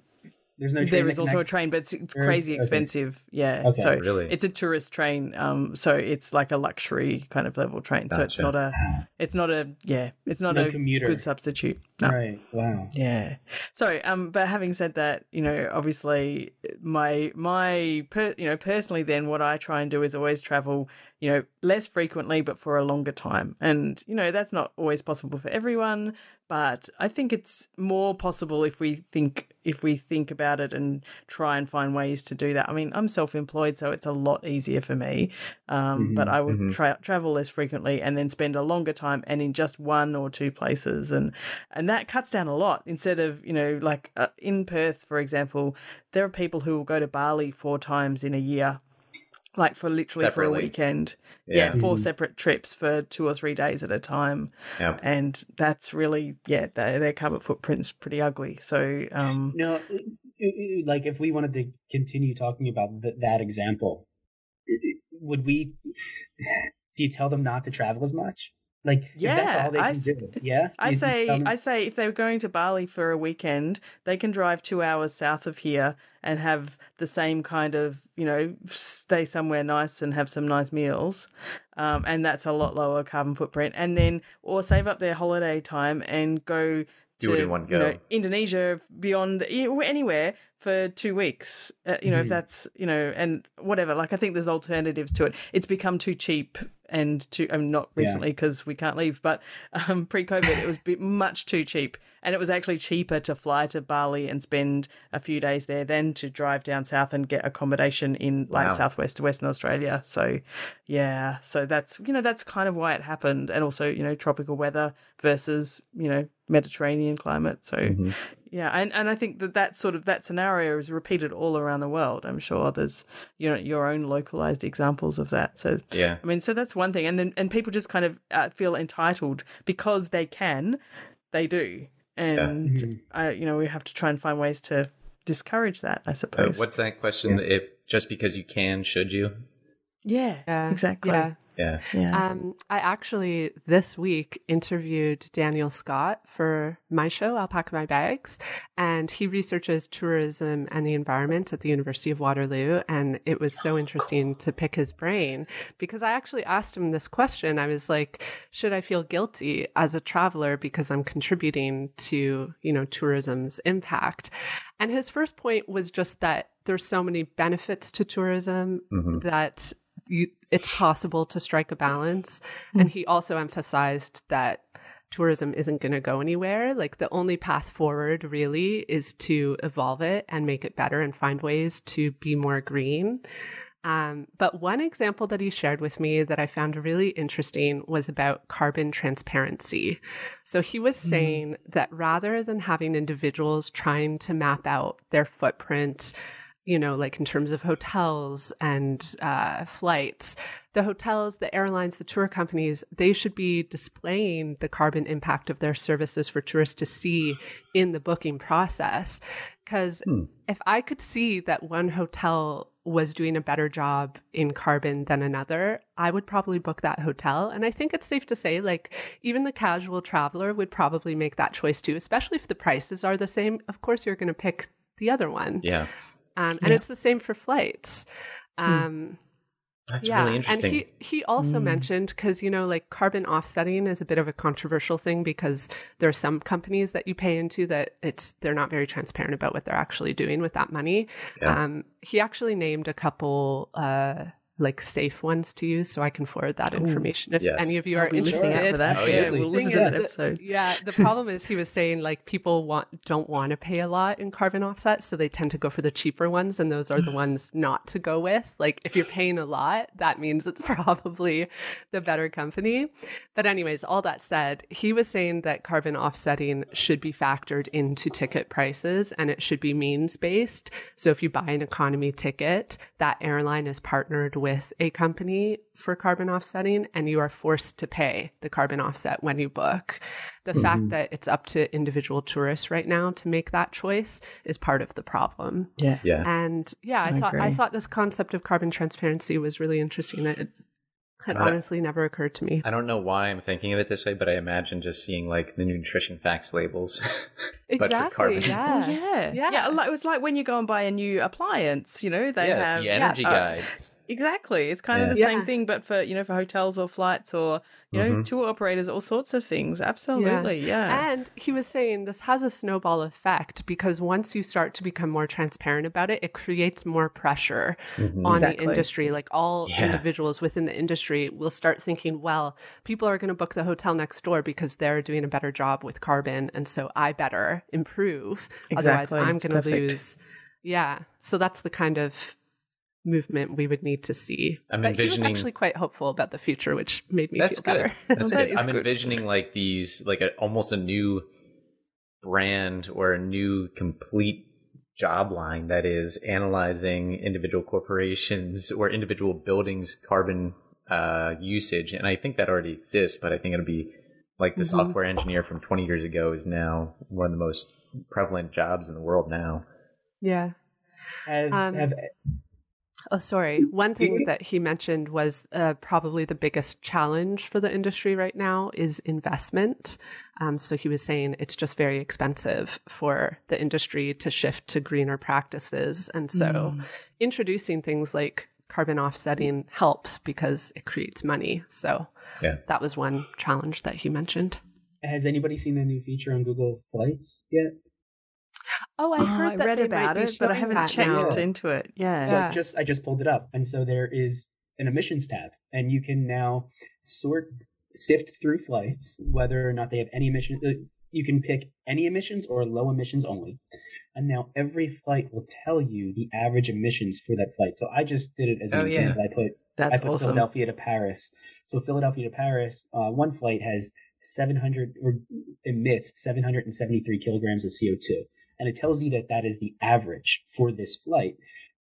There's no train There is also a train, but it's, it's crazy expensive. Okay. Yeah. Okay, so really? it's a tourist train. Um, so it's like a luxury kind of level train. Gotcha. So it's not a, it's not a, yeah, it's not no a commuter. good substitute. No. Right. Wow. Yeah. So, um, but having said that, you know, obviously my, my, per, you know, personally then what I try and do is always travel, you know, less frequently, but for a longer time. And, you know, that's not always possible for everyone, but I think it's more possible if we think if we think about it and try and find ways to do that. I mean, I'm self-employed, so it's a lot easier for me. Um, mm-hmm, but I would mm-hmm. travel less frequently and then spend a longer time and in just one or two places, and and that cuts down a lot. Instead of you know, like uh, in Perth, for example, there are people who will go to Bali four times in a year like for literally Separately. for a weekend. Yeah. Yeah, 4 Mhm. separate trips for two or three days at a time, Yeah. and that's really yeah, their, their carbon footprint's pretty ugly. So um, No, like if we wanted to continue talking about th- that example, would we? *sighs* Do you tell them not to travel as much? Like, if that's Yeah, all they I can s- do. Yeah, I You- you say tell I say if they're going to Bali for a weekend, they can drive two hours south of here and have the same kind of you know stay somewhere nice and have some nice meals, um, and that's a lot lower carbon footprint. And then or save up their holiday time and go Do to it in one you know. Indonesia beyond you anywhere for two weeks. Uh, you know if Mhm. that's you know and whatever. Like I think there's alternatives to it. It's become too cheap and too. I'm not recently because we can't leave, but um, pre-COVID it was much too cheap, and it was actually cheaper to fly to Bali and spend a few days there than to drive down south and get accommodation in like Wow. southwest to Western Australia. So yeah, so that's you know that's kind of why it happened, and also you know tropical weather versus you know Mediterranean climate. So Mhm. Yeah, and, and I think that that sort of that scenario is repeated all around the world. I'm sure there's you know your own localized examples of that. So Yeah. I mean, so that's one thing, and then and people just kind of uh, feel entitled because they can, they do, and Mhm. I you know we have to try and find ways to discourage that. I Uh, suppose. what's that question? If just because you can, should you? yeah, Yeah, exactly. Yeah. Yeah. Yeah. Um, I actually this week interviewed Daniel Scott for my show, I'll Pack My Bags, and he researches tourism and the environment at the University of Waterloo. And it was so interesting to pick his brain because I actually asked him this question. I was like, should I feel guilty as a traveler because I'm contributing to, you know, tourism's impact? And his first point was just that there's so many benefits to tourism Mhm. that you, it's possible to strike a balance. And he also emphasized that tourism isn't going to go anywhere. Like the only path forward really is to evolve it and make it better and find ways to be more green. Um, but one example that he shared with me that I found really interesting was about carbon transparency. So he was saying that rather than having individuals trying to map out their footprint, you know, like in terms of hotels and uh, flights, the hotels, the airlines, the tour companies, they should be displaying the carbon impact of their services for tourists to see in the booking process. Because Hmm. if I could see that one hotel was doing a better job in carbon than another, I would probably book that hotel. And I think it's safe to say, like, even the casual traveler would probably make that choice too, especially if the prices are the same. Of course, you're going to pick the other one. Yeah. Um, and Yeah. it's the same for flights. Um, That's yeah, really interesting. and he he also Mm. mentioned because you know like carbon offsetting is a bit of a controversial thing because there are some companies that you pay into that it's they're not very transparent about what they're actually doing with that money. Yeah. Um, he actually named a couple uh, like safe ones to use, so I can forward that information if Yes. any of you are be listening interested. for that. Oh, yeah, yeah. we'll listen to that that- episode. Yeah, the problem is he was saying like people want don't want to pay a lot in carbon offsets, so they tend to go for the cheaper ones, and those are the *sighs* ones not to go with. Like if you're paying a lot, that means it's *laughs* probably the better company. But anyways, all that said, he was saying that carbon offsetting should be factored into ticket prices and it should be means based. So if you buy an economy ticket, that airline is partnered with a company for carbon offsetting and you are forced to pay the carbon offset when you book. The fact that it's up to individual tourists right now to make that choice is part of the problem. Yeah. yeah. And yeah, I, I thought I thought this concept of carbon transparency was really interesting. It had Right. honestly never occurred to me. I don't know why I'm thinking of it this way, but I imagine just seeing like the nutrition facts labels, *laughs* but for Exactly. carbon. Yeah. Oh, yeah. Yeah. Yeah. It was like when you go and buy a new appliance, you know, they yeah, have the energy uh, guide. Exactly. It's kind Yeah. of the same thing, but for, you know, for hotels or flights or, you know, Mhm. tour operators, all sorts of things. Absolutely. Yeah. And he was saying this has a snowball effect because once you start to become more transparent about it, it creates more pressure Mhm. on Exactly. the industry. Like all Yeah. individuals within the industry will start thinking, well, people are going to book the hotel next door because they're doing a better job with carbon. And so I better improve. Exactly. Otherwise, I'm going to lose. Yeah. So that's the kind of movement we would need to see. I'm but he was envisioning- actually quite hopeful about the future, which made me That's feel good. better. That's *laughs* That good. is I'm good. envisioning like these, like a, almost a new brand or a new complete job line that is analyzing individual corporations or individual buildings carbon uh, usage and i think that already exists but i think it'll be like the mm-hmm. software engineer from 20 years ago is now one of the most prevalent jobs in the world now yeah have, um, have Oh, sorry. One thing that he mentioned was uh, probably the biggest challenge for the industry right now is investment. Um, so he was saying it's just very expensive for the industry to shift to greener practices. And so mm. introducing things like carbon offsetting helps because it creates money. So yeah. that was one challenge that he mentioned. Has anybody seen the new feature on Google Flights yet? Oh, I heard. I read about it, but I haven't checked now. into it. Yeah. So yeah. I just I just pulled it up, and so there is an emissions tab, and you can now sort sift through flights whether or not they have any emissions. Uh, you can pick any emissions or low emissions only, and now every flight will tell you the average emissions for that flight. So I just did it as an oh, example. Yeah. I put That's I put awesome. Philadelphia to Paris. So Philadelphia to Paris, uh, one flight has 700 or emits 773 kilograms of CO2 and it tells you that that is the average for this flight.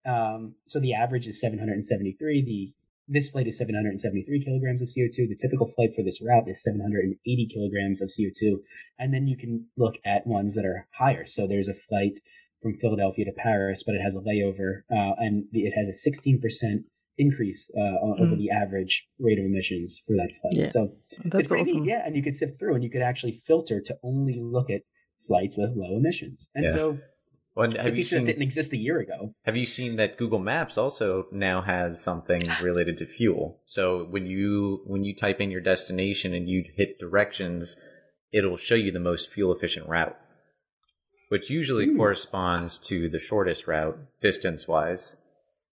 Um, so the average is 773. The this flight is 773 kilograms of CO2. The typical flight for this route is 780 kilograms of CO2. And then you can look at ones that are higher. So there's a flight from Philadelphia to Paris, but it has a layover, uh, and it has a 16% increase uh, mm. over the average rate of emissions for that flight. Yeah. So That's it's pretty awesome. neat, yeah. And you could sift through, and you could actually filter to only look at flights with low emissions. And yeah. so well, it's a feature that didn't exist a year ago. Have you seen that Google Maps also now has something related to fuel? So when you when you type in your destination and you hit directions, it'll show you the most fuel efficient route, which usually Ooh. corresponds to the shortest route distance wise.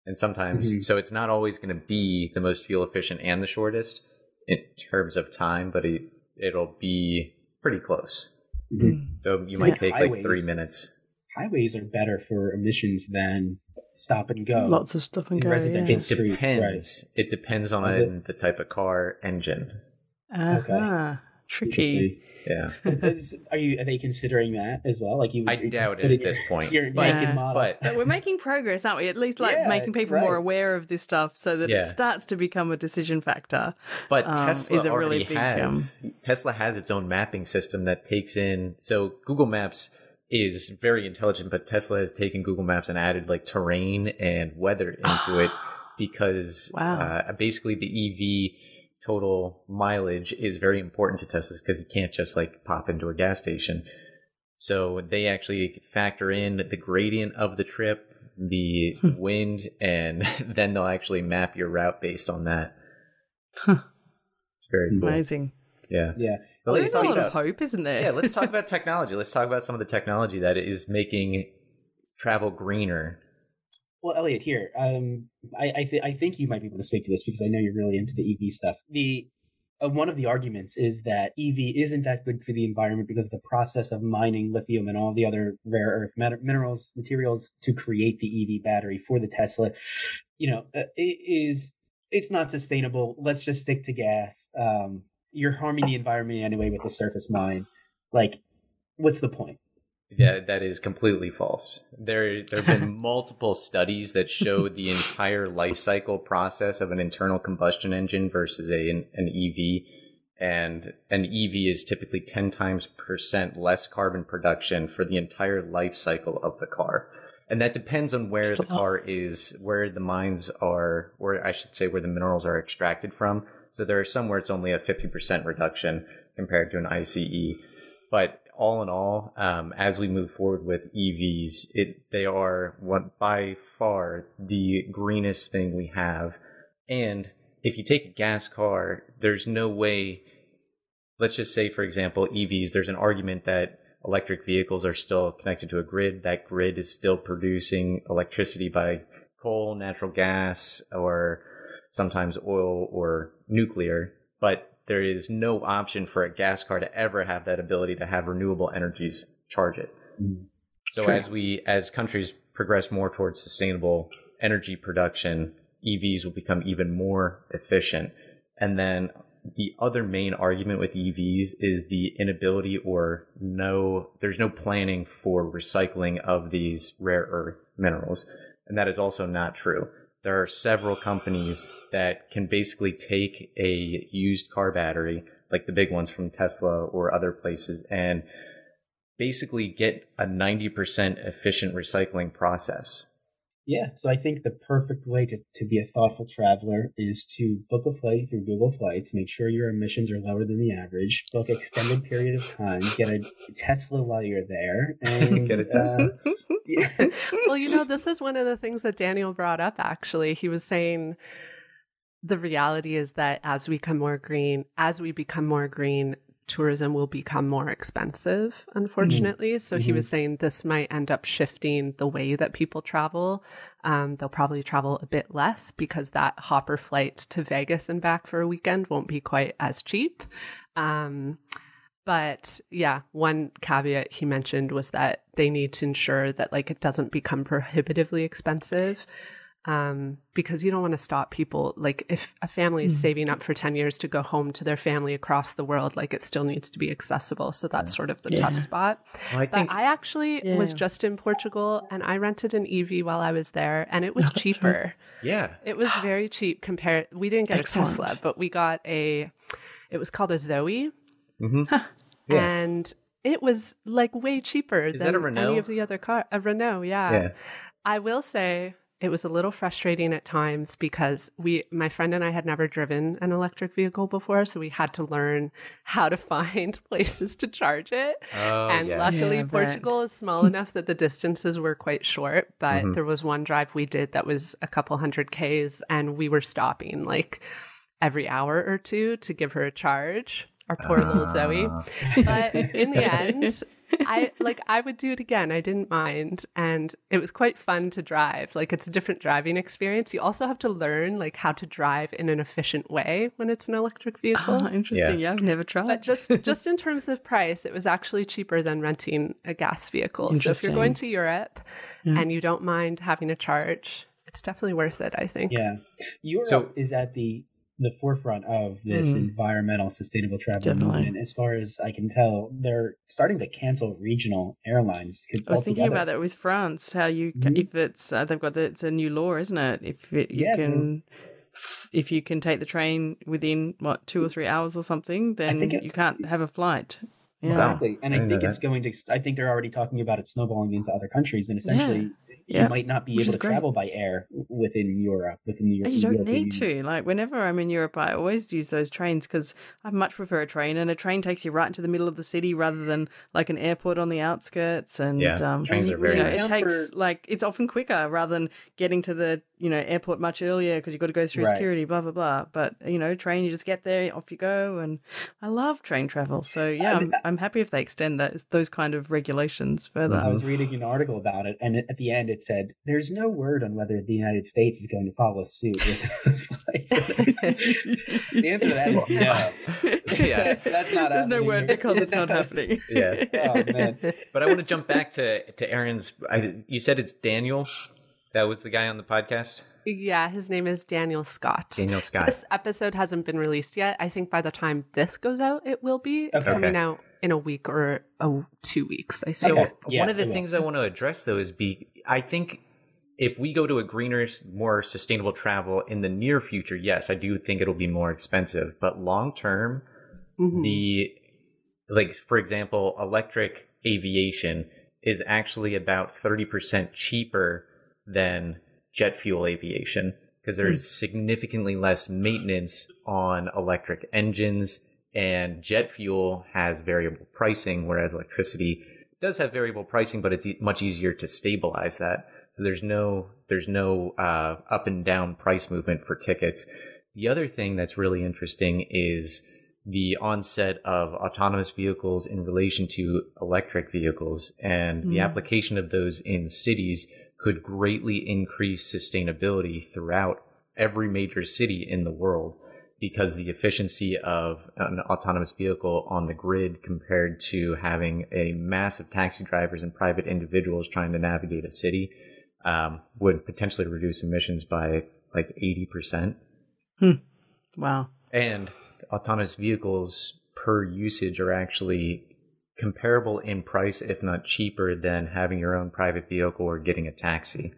And sometimes, mm-hmm. so it's not always going to be the most fuel efficient and the shortest in terms of time, but it, it'll be pretty close. Mm-hmm. So you might take highways, like three minutes. Highways are better for emissions than stop and go. Lots of stop and go. Residential yeah. It streets, depends. Right. It depends on it? the type of car, engine. Uh-huh. Okay. Tricky. Yeah. are you? Are they considering that as well? Like you? I doubt it at this point. Your but, yeah. but, but, we're making progress, aren't we? At least like yeah, making people right. more aware of this stuff, so that yeah. it starts to become a decision factor. But um, Tesla is a already really big, has um, Tesla has its own mapping system that takes in. So Google Maps is very intelligent, but Tesla has taken Google Maps and added like terrain and weather into it *gasps* because wow. uh, basically the EV total mileage is very important to Teslas because you can't just like pop into a gas station. So they actually factor in the gradient of the trip, the hmm. wind, and *laughs* then they'll actually map your route based on that. Huh. It's very cool. amazing. Yeah, yeah. But well, there's a lot about, of hope, isn't there? yeah, let's talk *laughs* about technology. Let's talk about some of the technology that is making travel greener well, Elliot, here, um, I I, th- I think you might be able to speak to this because I know you're really into the EV stuff. The uh, one of the arguments is that EV isn't that good for the environment because the process of mining lithium and all the other rare earth mat- minerals materials to create the EV battery for the Tesla, you know, uh, it is it's not sustainable. Let's just stick to gas. Um, you're harming the environment anyway with the surface mine. Like, what's the point? Yeah, that is completely false. There, there have been *laughs* multiple studies that show the entire life cycle process of an internal combustion engine versus a an, an EV, and an EV is typically ten times percent less carbon production for the entire life cycle of the car, and that depends on where the car is, where the mines are, where I should say where the minerals are extracted from. So there are some where it's only a fifty percent reduction compared to an ICE, but all in all, um, as we move forward with EVs, it they are by far the greenest thing we have. And if you take a gas car, there's no way. Let's just say, for example, EVs. There's an argument that electric vehicles are still connected to a grid. That grid is still producing electricity by coal, natural gas, or sometimes oil or nuclear. But there is no option for a gas car to ever have that ability to have renewable energies charge it. Mm. So True. as we as countries progress more towards sustainable energy production, EVs will become even more efficient. And then the other main argument with EVs is the inability or no, there's no planning for recycling of these rare earth minerals. And that is also not true. There are several companies that can basically take a used car battery, like the big ones from Tesla or other places, and basically get a 90% efficient recycling process. Yeah, so I think the perfect way to, to be a thoughtful traveler is to book a flight through Google Flights, make sure your emissions are lower than the average, book extended period of time, get a Tesla while you're there, and *laughs* get a Tesla. Uh, *laughs* yeah. *laughs* well, you know, this is one of the things that Daniel brought up actually. He was saying the reality is that as we become more green, as we become more green, tourism will become more expensive, unfortunately. Mm-hmm. So he mm-hmm. was saying this might end up shifting the way that people travel. Um, they'll probably travel a bit less because that hopper flight to Vegas and back for a weekend won't be quite as cheap. Um, but yeah, one caveat he mentioned was that they need to ensure that like it doesn't become prohibitively expensive um, because you don't want to stop people. Like if a family is mm. saving up for 10 years to go home to their family across the world, like it still needs to be accessible. So that's sort of the yeah. tough spot. Well, I think, I actually yeah. was just in Portugal and I rented an EV while I was there and it *laughs* was no, cheaper. Right. Yeah. It was *gasps* very cheap compared. We didn't get Excellent. a Tesla, but we got a, it was called a Zoe. Mm-hmm. *laughs* yeah. And it was like way cheaper is than any of the other car. A Renault, yeah. yeah. I will say it was a little frustrating at times because we my friend and I had never driven an electric vehicle before so we had to learn how to *laughs* find places to charge it oh, and yes. luckily yeah, Portugal is small enough that the distances were quite short but mm-hmm. there was one drive we did that was a couple hundred k's and we were stopping like every hour or two to give her a charge our poor uh. little Zoe ah. but in the end *laughs* I like I would do it again. I didn't mind and it was quite fun to drive. Like it's a different driving experience. You also have to learn like how to drive in an efficient way when it's an electric ah, vehicle. Oh, interesting. Yeah. yeah, I've never tried. But just *laughs* just in terms of price, it was actually cheaper than renting a gas vehicle. So if you're going to Europe yeah. and you don't mind having a charge, it's definitely worth it, I think. Yeah. Europe so, is at the the forefront of this mm. environmental sustainable travel Definitely. movement. As far as I can tell, they're starting to cancel regional airlines. I was thinking about that with France. How you mm-hmm. if it's uh, they've got the, it's a new law, isn't it? If it, you yeah, can. If you can take the train within what two or three hours or something, then it, you can't have a flight. Yeah. Exactly, and I, I think it's going to. I think they're already talking about it snowballing into other countries, and essentially, yeah. You might not be Which able to great. travel by air within Europe, within the Europe. You don't need to. Like whenever I'm in Europe, I always use those trains because I much prefer a train, and a train takes you right into the middle of the city rather than like an airport on the outskirts. And yeah, um, trains are very. You know, it takes like it's often quicker rather than getting to the you know airport much earlier because you've got to go through right. security, blah blah blah. But you know, train you just get there, off you go, and I love train travel. So yeah, I'm, I'm happy if they extend that those kind of regulations further. I was reading an article about it, and at the end it said there's no word on whether the United States is going to follow suit with *laughs* *laughs* the answer to that is no. yeah, *laughs* that's not. There's no word because it's not happening. Yeah. Oh man. But I want to jump back to to Erin's. I, you said it's Daniel. That was the guy on the podcast. Yeah, his name is Daniel Scott. Daniel Scott. This episode hasn't been released yet. I think by the time this goes out, it will be. It's okay. coming out in a week or two weeks. I think. So okay. yeah, one of the things I want to address though is be. I think if we go to a greener, more sustainable travel in the near future, yes, I do think it'll be more expensive. But long term, mm-hmm. the like for example, electric aviation is actually about thirty percent cheaper than jet fuel aviation because there's mm. significantly less maintenance on electric engines and jet fuel has variable pricing whereas electricity does have variable pricing but it's e- much easier to stabilize that so there's no there's no uh, up and down price movement for tickets the other thing that's really interesting is the onset of autonomous vehicles in relation to electric vehicles and mm. the application of those in cities could greatly increase sustainability throughout every major city in the world because the efficiency of an autonomous vehicle on the grid compared to having a mass of taxi drivers and private individuals trying to navigate a city um, would potentially reduce emissions by like 80%. Hmm. Wow. And autonomous vehicles per usage are actually comparable in price, if not cheaper, than having your own private vehicle or getting a taxi.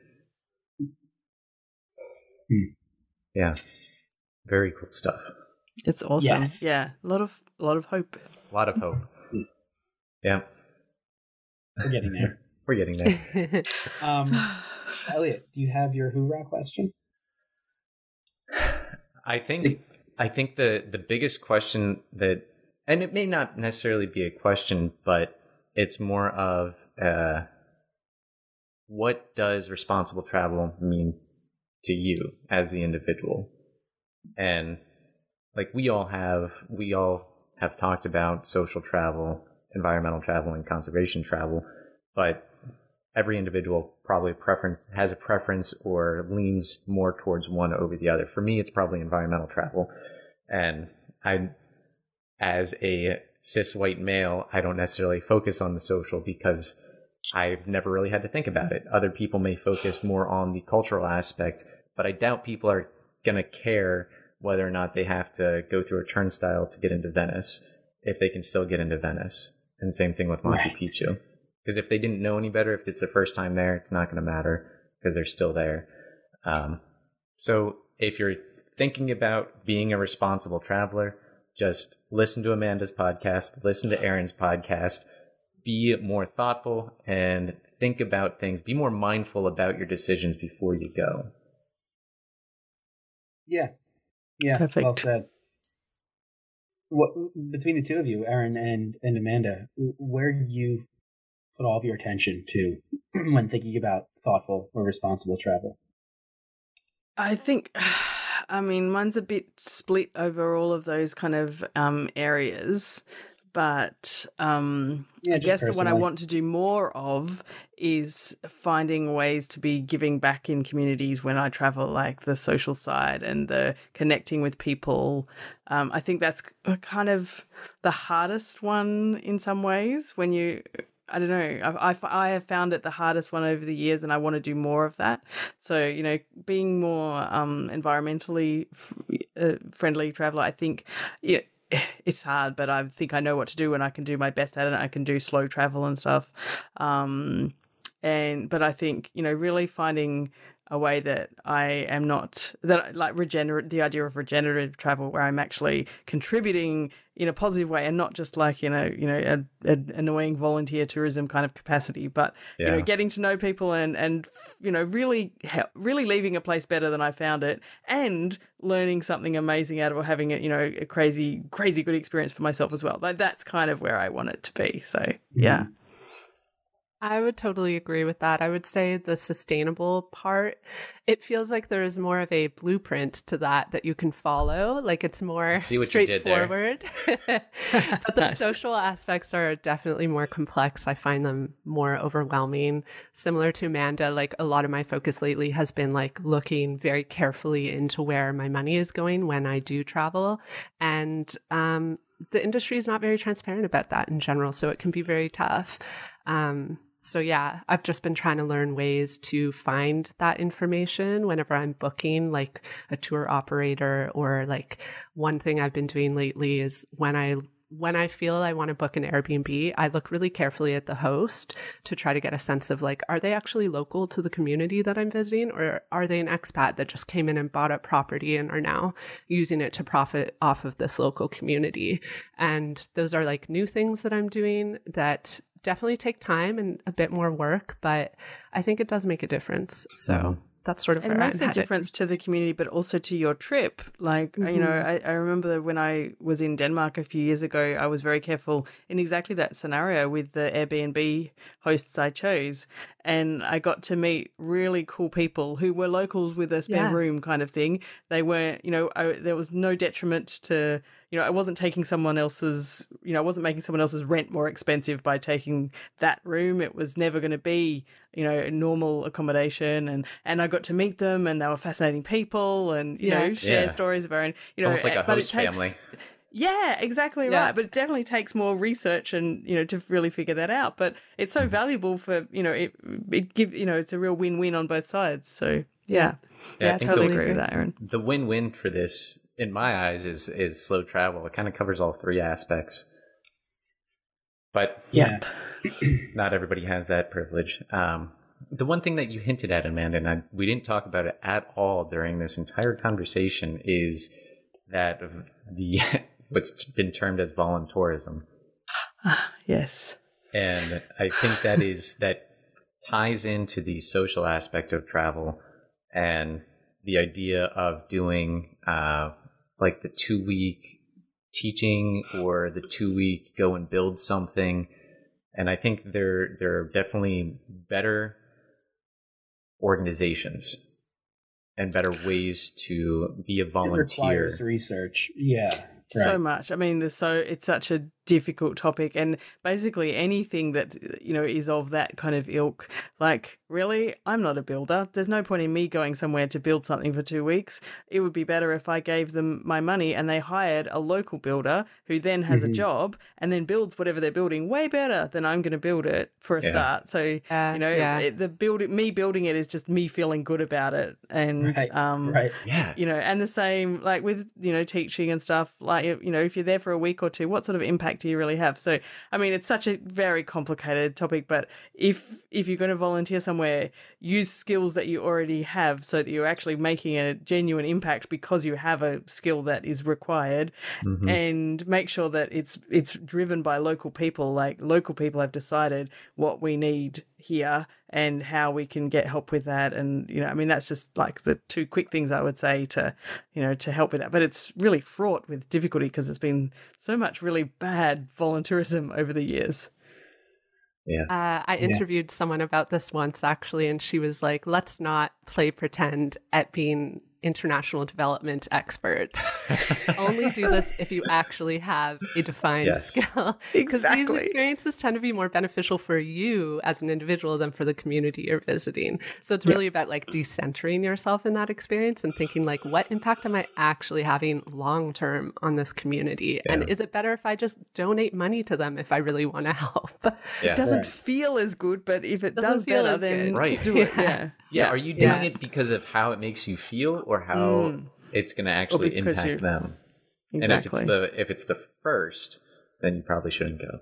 Hmm. Yeah, very cool stuff. It's awesome. Yes. Yeah, a lot of a lot of hope. A lot of hope. Yeah, We're getting there. *laughs* we're getting there. *laughs* Um, Elliot, do you have your hoorah question? *sighs* I think I think the the biggest question that and it may not necessarily be a question, but it's more of uh, what does responsible travel mean to you as the individual? And like we all have we all have talked about social travel, environmental travel and conservation travel, but every individual probably preference has a preference or leans more towards one over the other. For me, it's probably environmental travel, and I, as a cis white male, I don't necessarily focus on the social because I've never really had to think about it. Other people may focus more on the cultural aspect, but I doubt people are gonna care whether or not they have to go through a turnstile to get into Venice if they can still get into Venice. And same thing with Machu Right. Picchu. Because if they didn't know any better, if it's the first time there, it's not going to matter because they're still there. Um, so if you're thinking about being a responsible traveler, just listen to Amanda's podcast, listen to Erin's podcast, be more thoughtful and think about things, be more mindful about your decisions before you go. Yeah. Yeah. Perfect. Well said. What between the two of you, Erin and and Amanda, where do you put all of your attention to *clears throat* when thinking about thoughtful or responsible travel? I think, *sighs* I mean, mine's a bit split over all of those kind of um, areas, but um, Yeah, I guess the one I want to do more of is finding ways to be giving back in communities when I travel, like the social side and the connecting with people. Um, I think that's kind of the hardest one in some ways when you. I don't know. I, I, I have found it the hardest one over the years, and I want to do more of that. So, you know, being more um, environmentally f- uh, friendly traveler, I think yeah, *sighs* it's hard, but I think I know what to do and I can do my best at it. I can do slow travel and stuff. Um, and but I think you know really finding a way that I am not that like regenerate the idea of regenerative travel where I'm actually contributing in a positive way and not just like you know you know a, a annoying volunteer tourism kind of capacity but you know getting to know people and and you know really really leaving a place better than I found it and learning something amazing out of or having a you know a crazy crazy good experience for myself as well. Like that's kind of where I want it to be. So mm-hmm. yeah I would totally agree with that. I would say the sustainable part, it feels like there is more of a blueprint to that that you can follow. Like it's more See what you did straightforward. *laughs* but the *laughs* Nice. social aspects are definitely more complex. I find them more overwhelming. Similar to Amanda, like a lot of my focus lately has been like looking very carefully into where my money is going when I do travel. And um the industry is not very transparent about that in general, so it can be very tough. Um, so yeah, I've just been trying to learn ways to find that information whenever I'm booking like a tour operator or like one thing I've been doing lately is when I when I feel I want to book an Airbnb, I look really carefully at the host to try to get a sense of like, are they actually local to the community that I'm visiting or are they an expat that just came in and bought up property and are now using it to profit off of this local community? And those are like new things that I'm doing that definitely take time and a bit more work, but I think it does make a difference. So that's sort of it makes I'm a headed. difference to the community but also to your trip like you know mm-hmm. I, I remember when i was in denmark a few years ago i was very careful in exactly that scenario with the airbnb hosts i chose and i got to meet really cool people who were locals with a spare Yeah. room kind of thing they weren't you know I, there was no detriment to you know i wasn't taking someone else's you know i wasn't making someone else's rent more expensive by taking that room it was never going to be you know normal accommodation and and i got to meet them and they were fascinating people and you Yeah. know share Yeah. stories of our own you It's know almost like eh, a host takes- family. Yeah, exactly Yeah. right. But it definitely takes more research and you know to really figure that out. But it's so valuable for you know it it give you know it's a real win win on both sides. So yeah, Yeah, Yeah, I think totally the, agree with that, Erin. the win-win for this in my eyes, is is slow travel. It kind of covers all three aspects. But Yep. *clears throat* not everybody has that privilege. Um, the one thing that you hinted at, Amanda, and I, we didn't talk about it at all during this entire conversation, is that of the *laughs* what's been termed as voluntourism. Yes. And I think that is *laughs* that ties into the social aspect of travel and the idea of doing uh, like the two week teaching or the two week go and build something. And I think there there are definitely better organizations and better ways to be a It volunteer. requires research. Yeah. So much. I mean, there's so it's such a difficult topic, and basically anything that you know is of that kind of ilk. Like, really, I'm not a builder. There's no point in me going somewhere to build something for two weeks. It would be better if I gave them my money and they hired a local builder who then has a Mhm. job and then builds whatever they're building way better than I'm going to build it for a Yeah. start. So Yeah, you know, yeah. it, the build me building it is just me feeling good about it, and Right. um, Right. Yeah. you know and the same like with you know teaching and stuff like you know if you're there for a week or two what sort of impact do you really have so i mean it's such a very complicated topic but if if you're going to volunteer somewhere use skills that you already have so that you're actually making a genuine impact because you have a skill that is required Mhm. and make sure that it's it's driven by local people like local people have decided what we need here and how we can get help with that and you know i mean that's just like the two quick things i would say to you know to help with that but it's really fraught with difficulty because there's been so much really bad volunteerism over the years Yeah. Uh, I Yeah. interviewed someone about this once actually, and she was like, let's not play pretend at being international development experts. *laughs* Only do this if you actually have a defined Yes. skill. Because these experiences tend to be more beneficial for you as an individual than for the community you're visiting. So it's really about like decentering yourself in that experience and thinking like, what impact am I actually having long term on this community? Yeah. And is it better if I just donate money to them if I really want to help? *laughs* Yeah. it doesn't Right. feel as good but if it Doesn't does feel better then. Right. do it *laughs* Yeah. yeah Yeah, are you doing Yeah. it because of how it makes you feel or how Mm. it's going to actually because impact you- them? exactly And if it's the if it's the first, then you probably shouldn't go.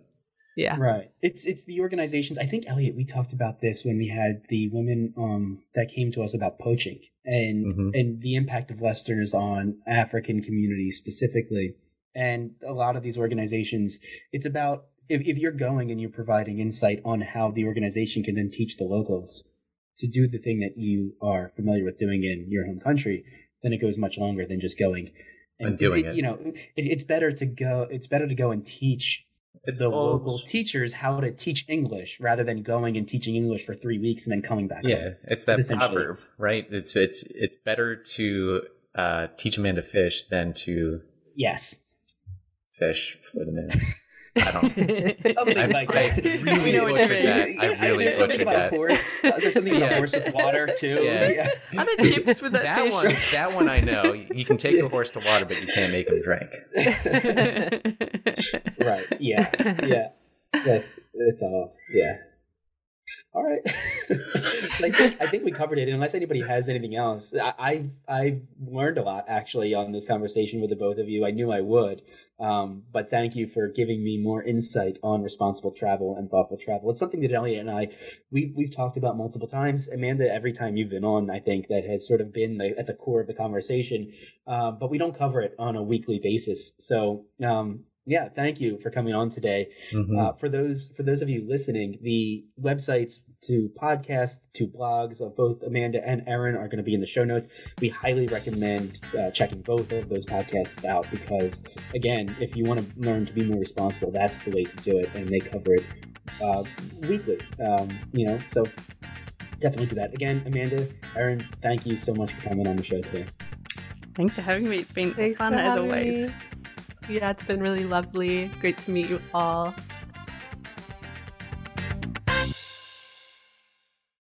yeah. Right. It's it's the organizations. I think Elliot, we talked about this when we had the women um that came to us about poaching and Mhm. and the impact of Westerners on African communities specifically. And a lot of these organizations, it's about if, if you're going and you're providing insight on how the organization can then teach the locals to do the thing that you are familiar with doing in your home country, then it goes much longer than just going And doing it. You know, it, it's better to go. It's better to go and teach It's the all- local teachers how to teach English rather than going and teaching English for three weeks and then coming back. Yeah, home. it's that It's proverb, right? It's it's it's better to uh, teach a man to fish than to Yes. fish for the man. *laughs* I don't. *laughs* Something I- like I that. really *laughs* know what you butchered mean. that. I really There's something butchered about that. horse. There's something about Yeah. horse with water too. Yeah. Are there chips with that, that fish? one, that one I know. You can take a horse to water, but you can't make him drink. *laughs* right. Yeah. Yeah. That's it's all. Yeah. All right. so I think I think we covered it. Unless anybody has anything else, I, I've I've learned a lot actually on this conversation with the both of you. I knew I would, um, but thank you for giving me more insight on responsible travel and thoughtful travel. It's something that Elliot and I we've we've talked about multiple times. Amanda, every time you've been on, I think that has sort of been the, at the core of the conversation, uh, but we don't cover it on a weekly basis. So. Um, yeah, thank you for coming on today. Mhm. Uh, for those for those of you listening, the websites to podcasts to blogs of both Amanda and Erin are going to be in the show notes. We highly recommend uh, checking both of those podcasts out because, again, if you want to learn to be more responsible, that's the way to do it, and they cover it uh, weekly. Um, you know, so definitely do that. Again, Amanda, Erin, thank you so much for coming on the show today. Thanks for having me. It's been Thanks fun as always. me. Yeah, it's been really lovely. Great to meet you all.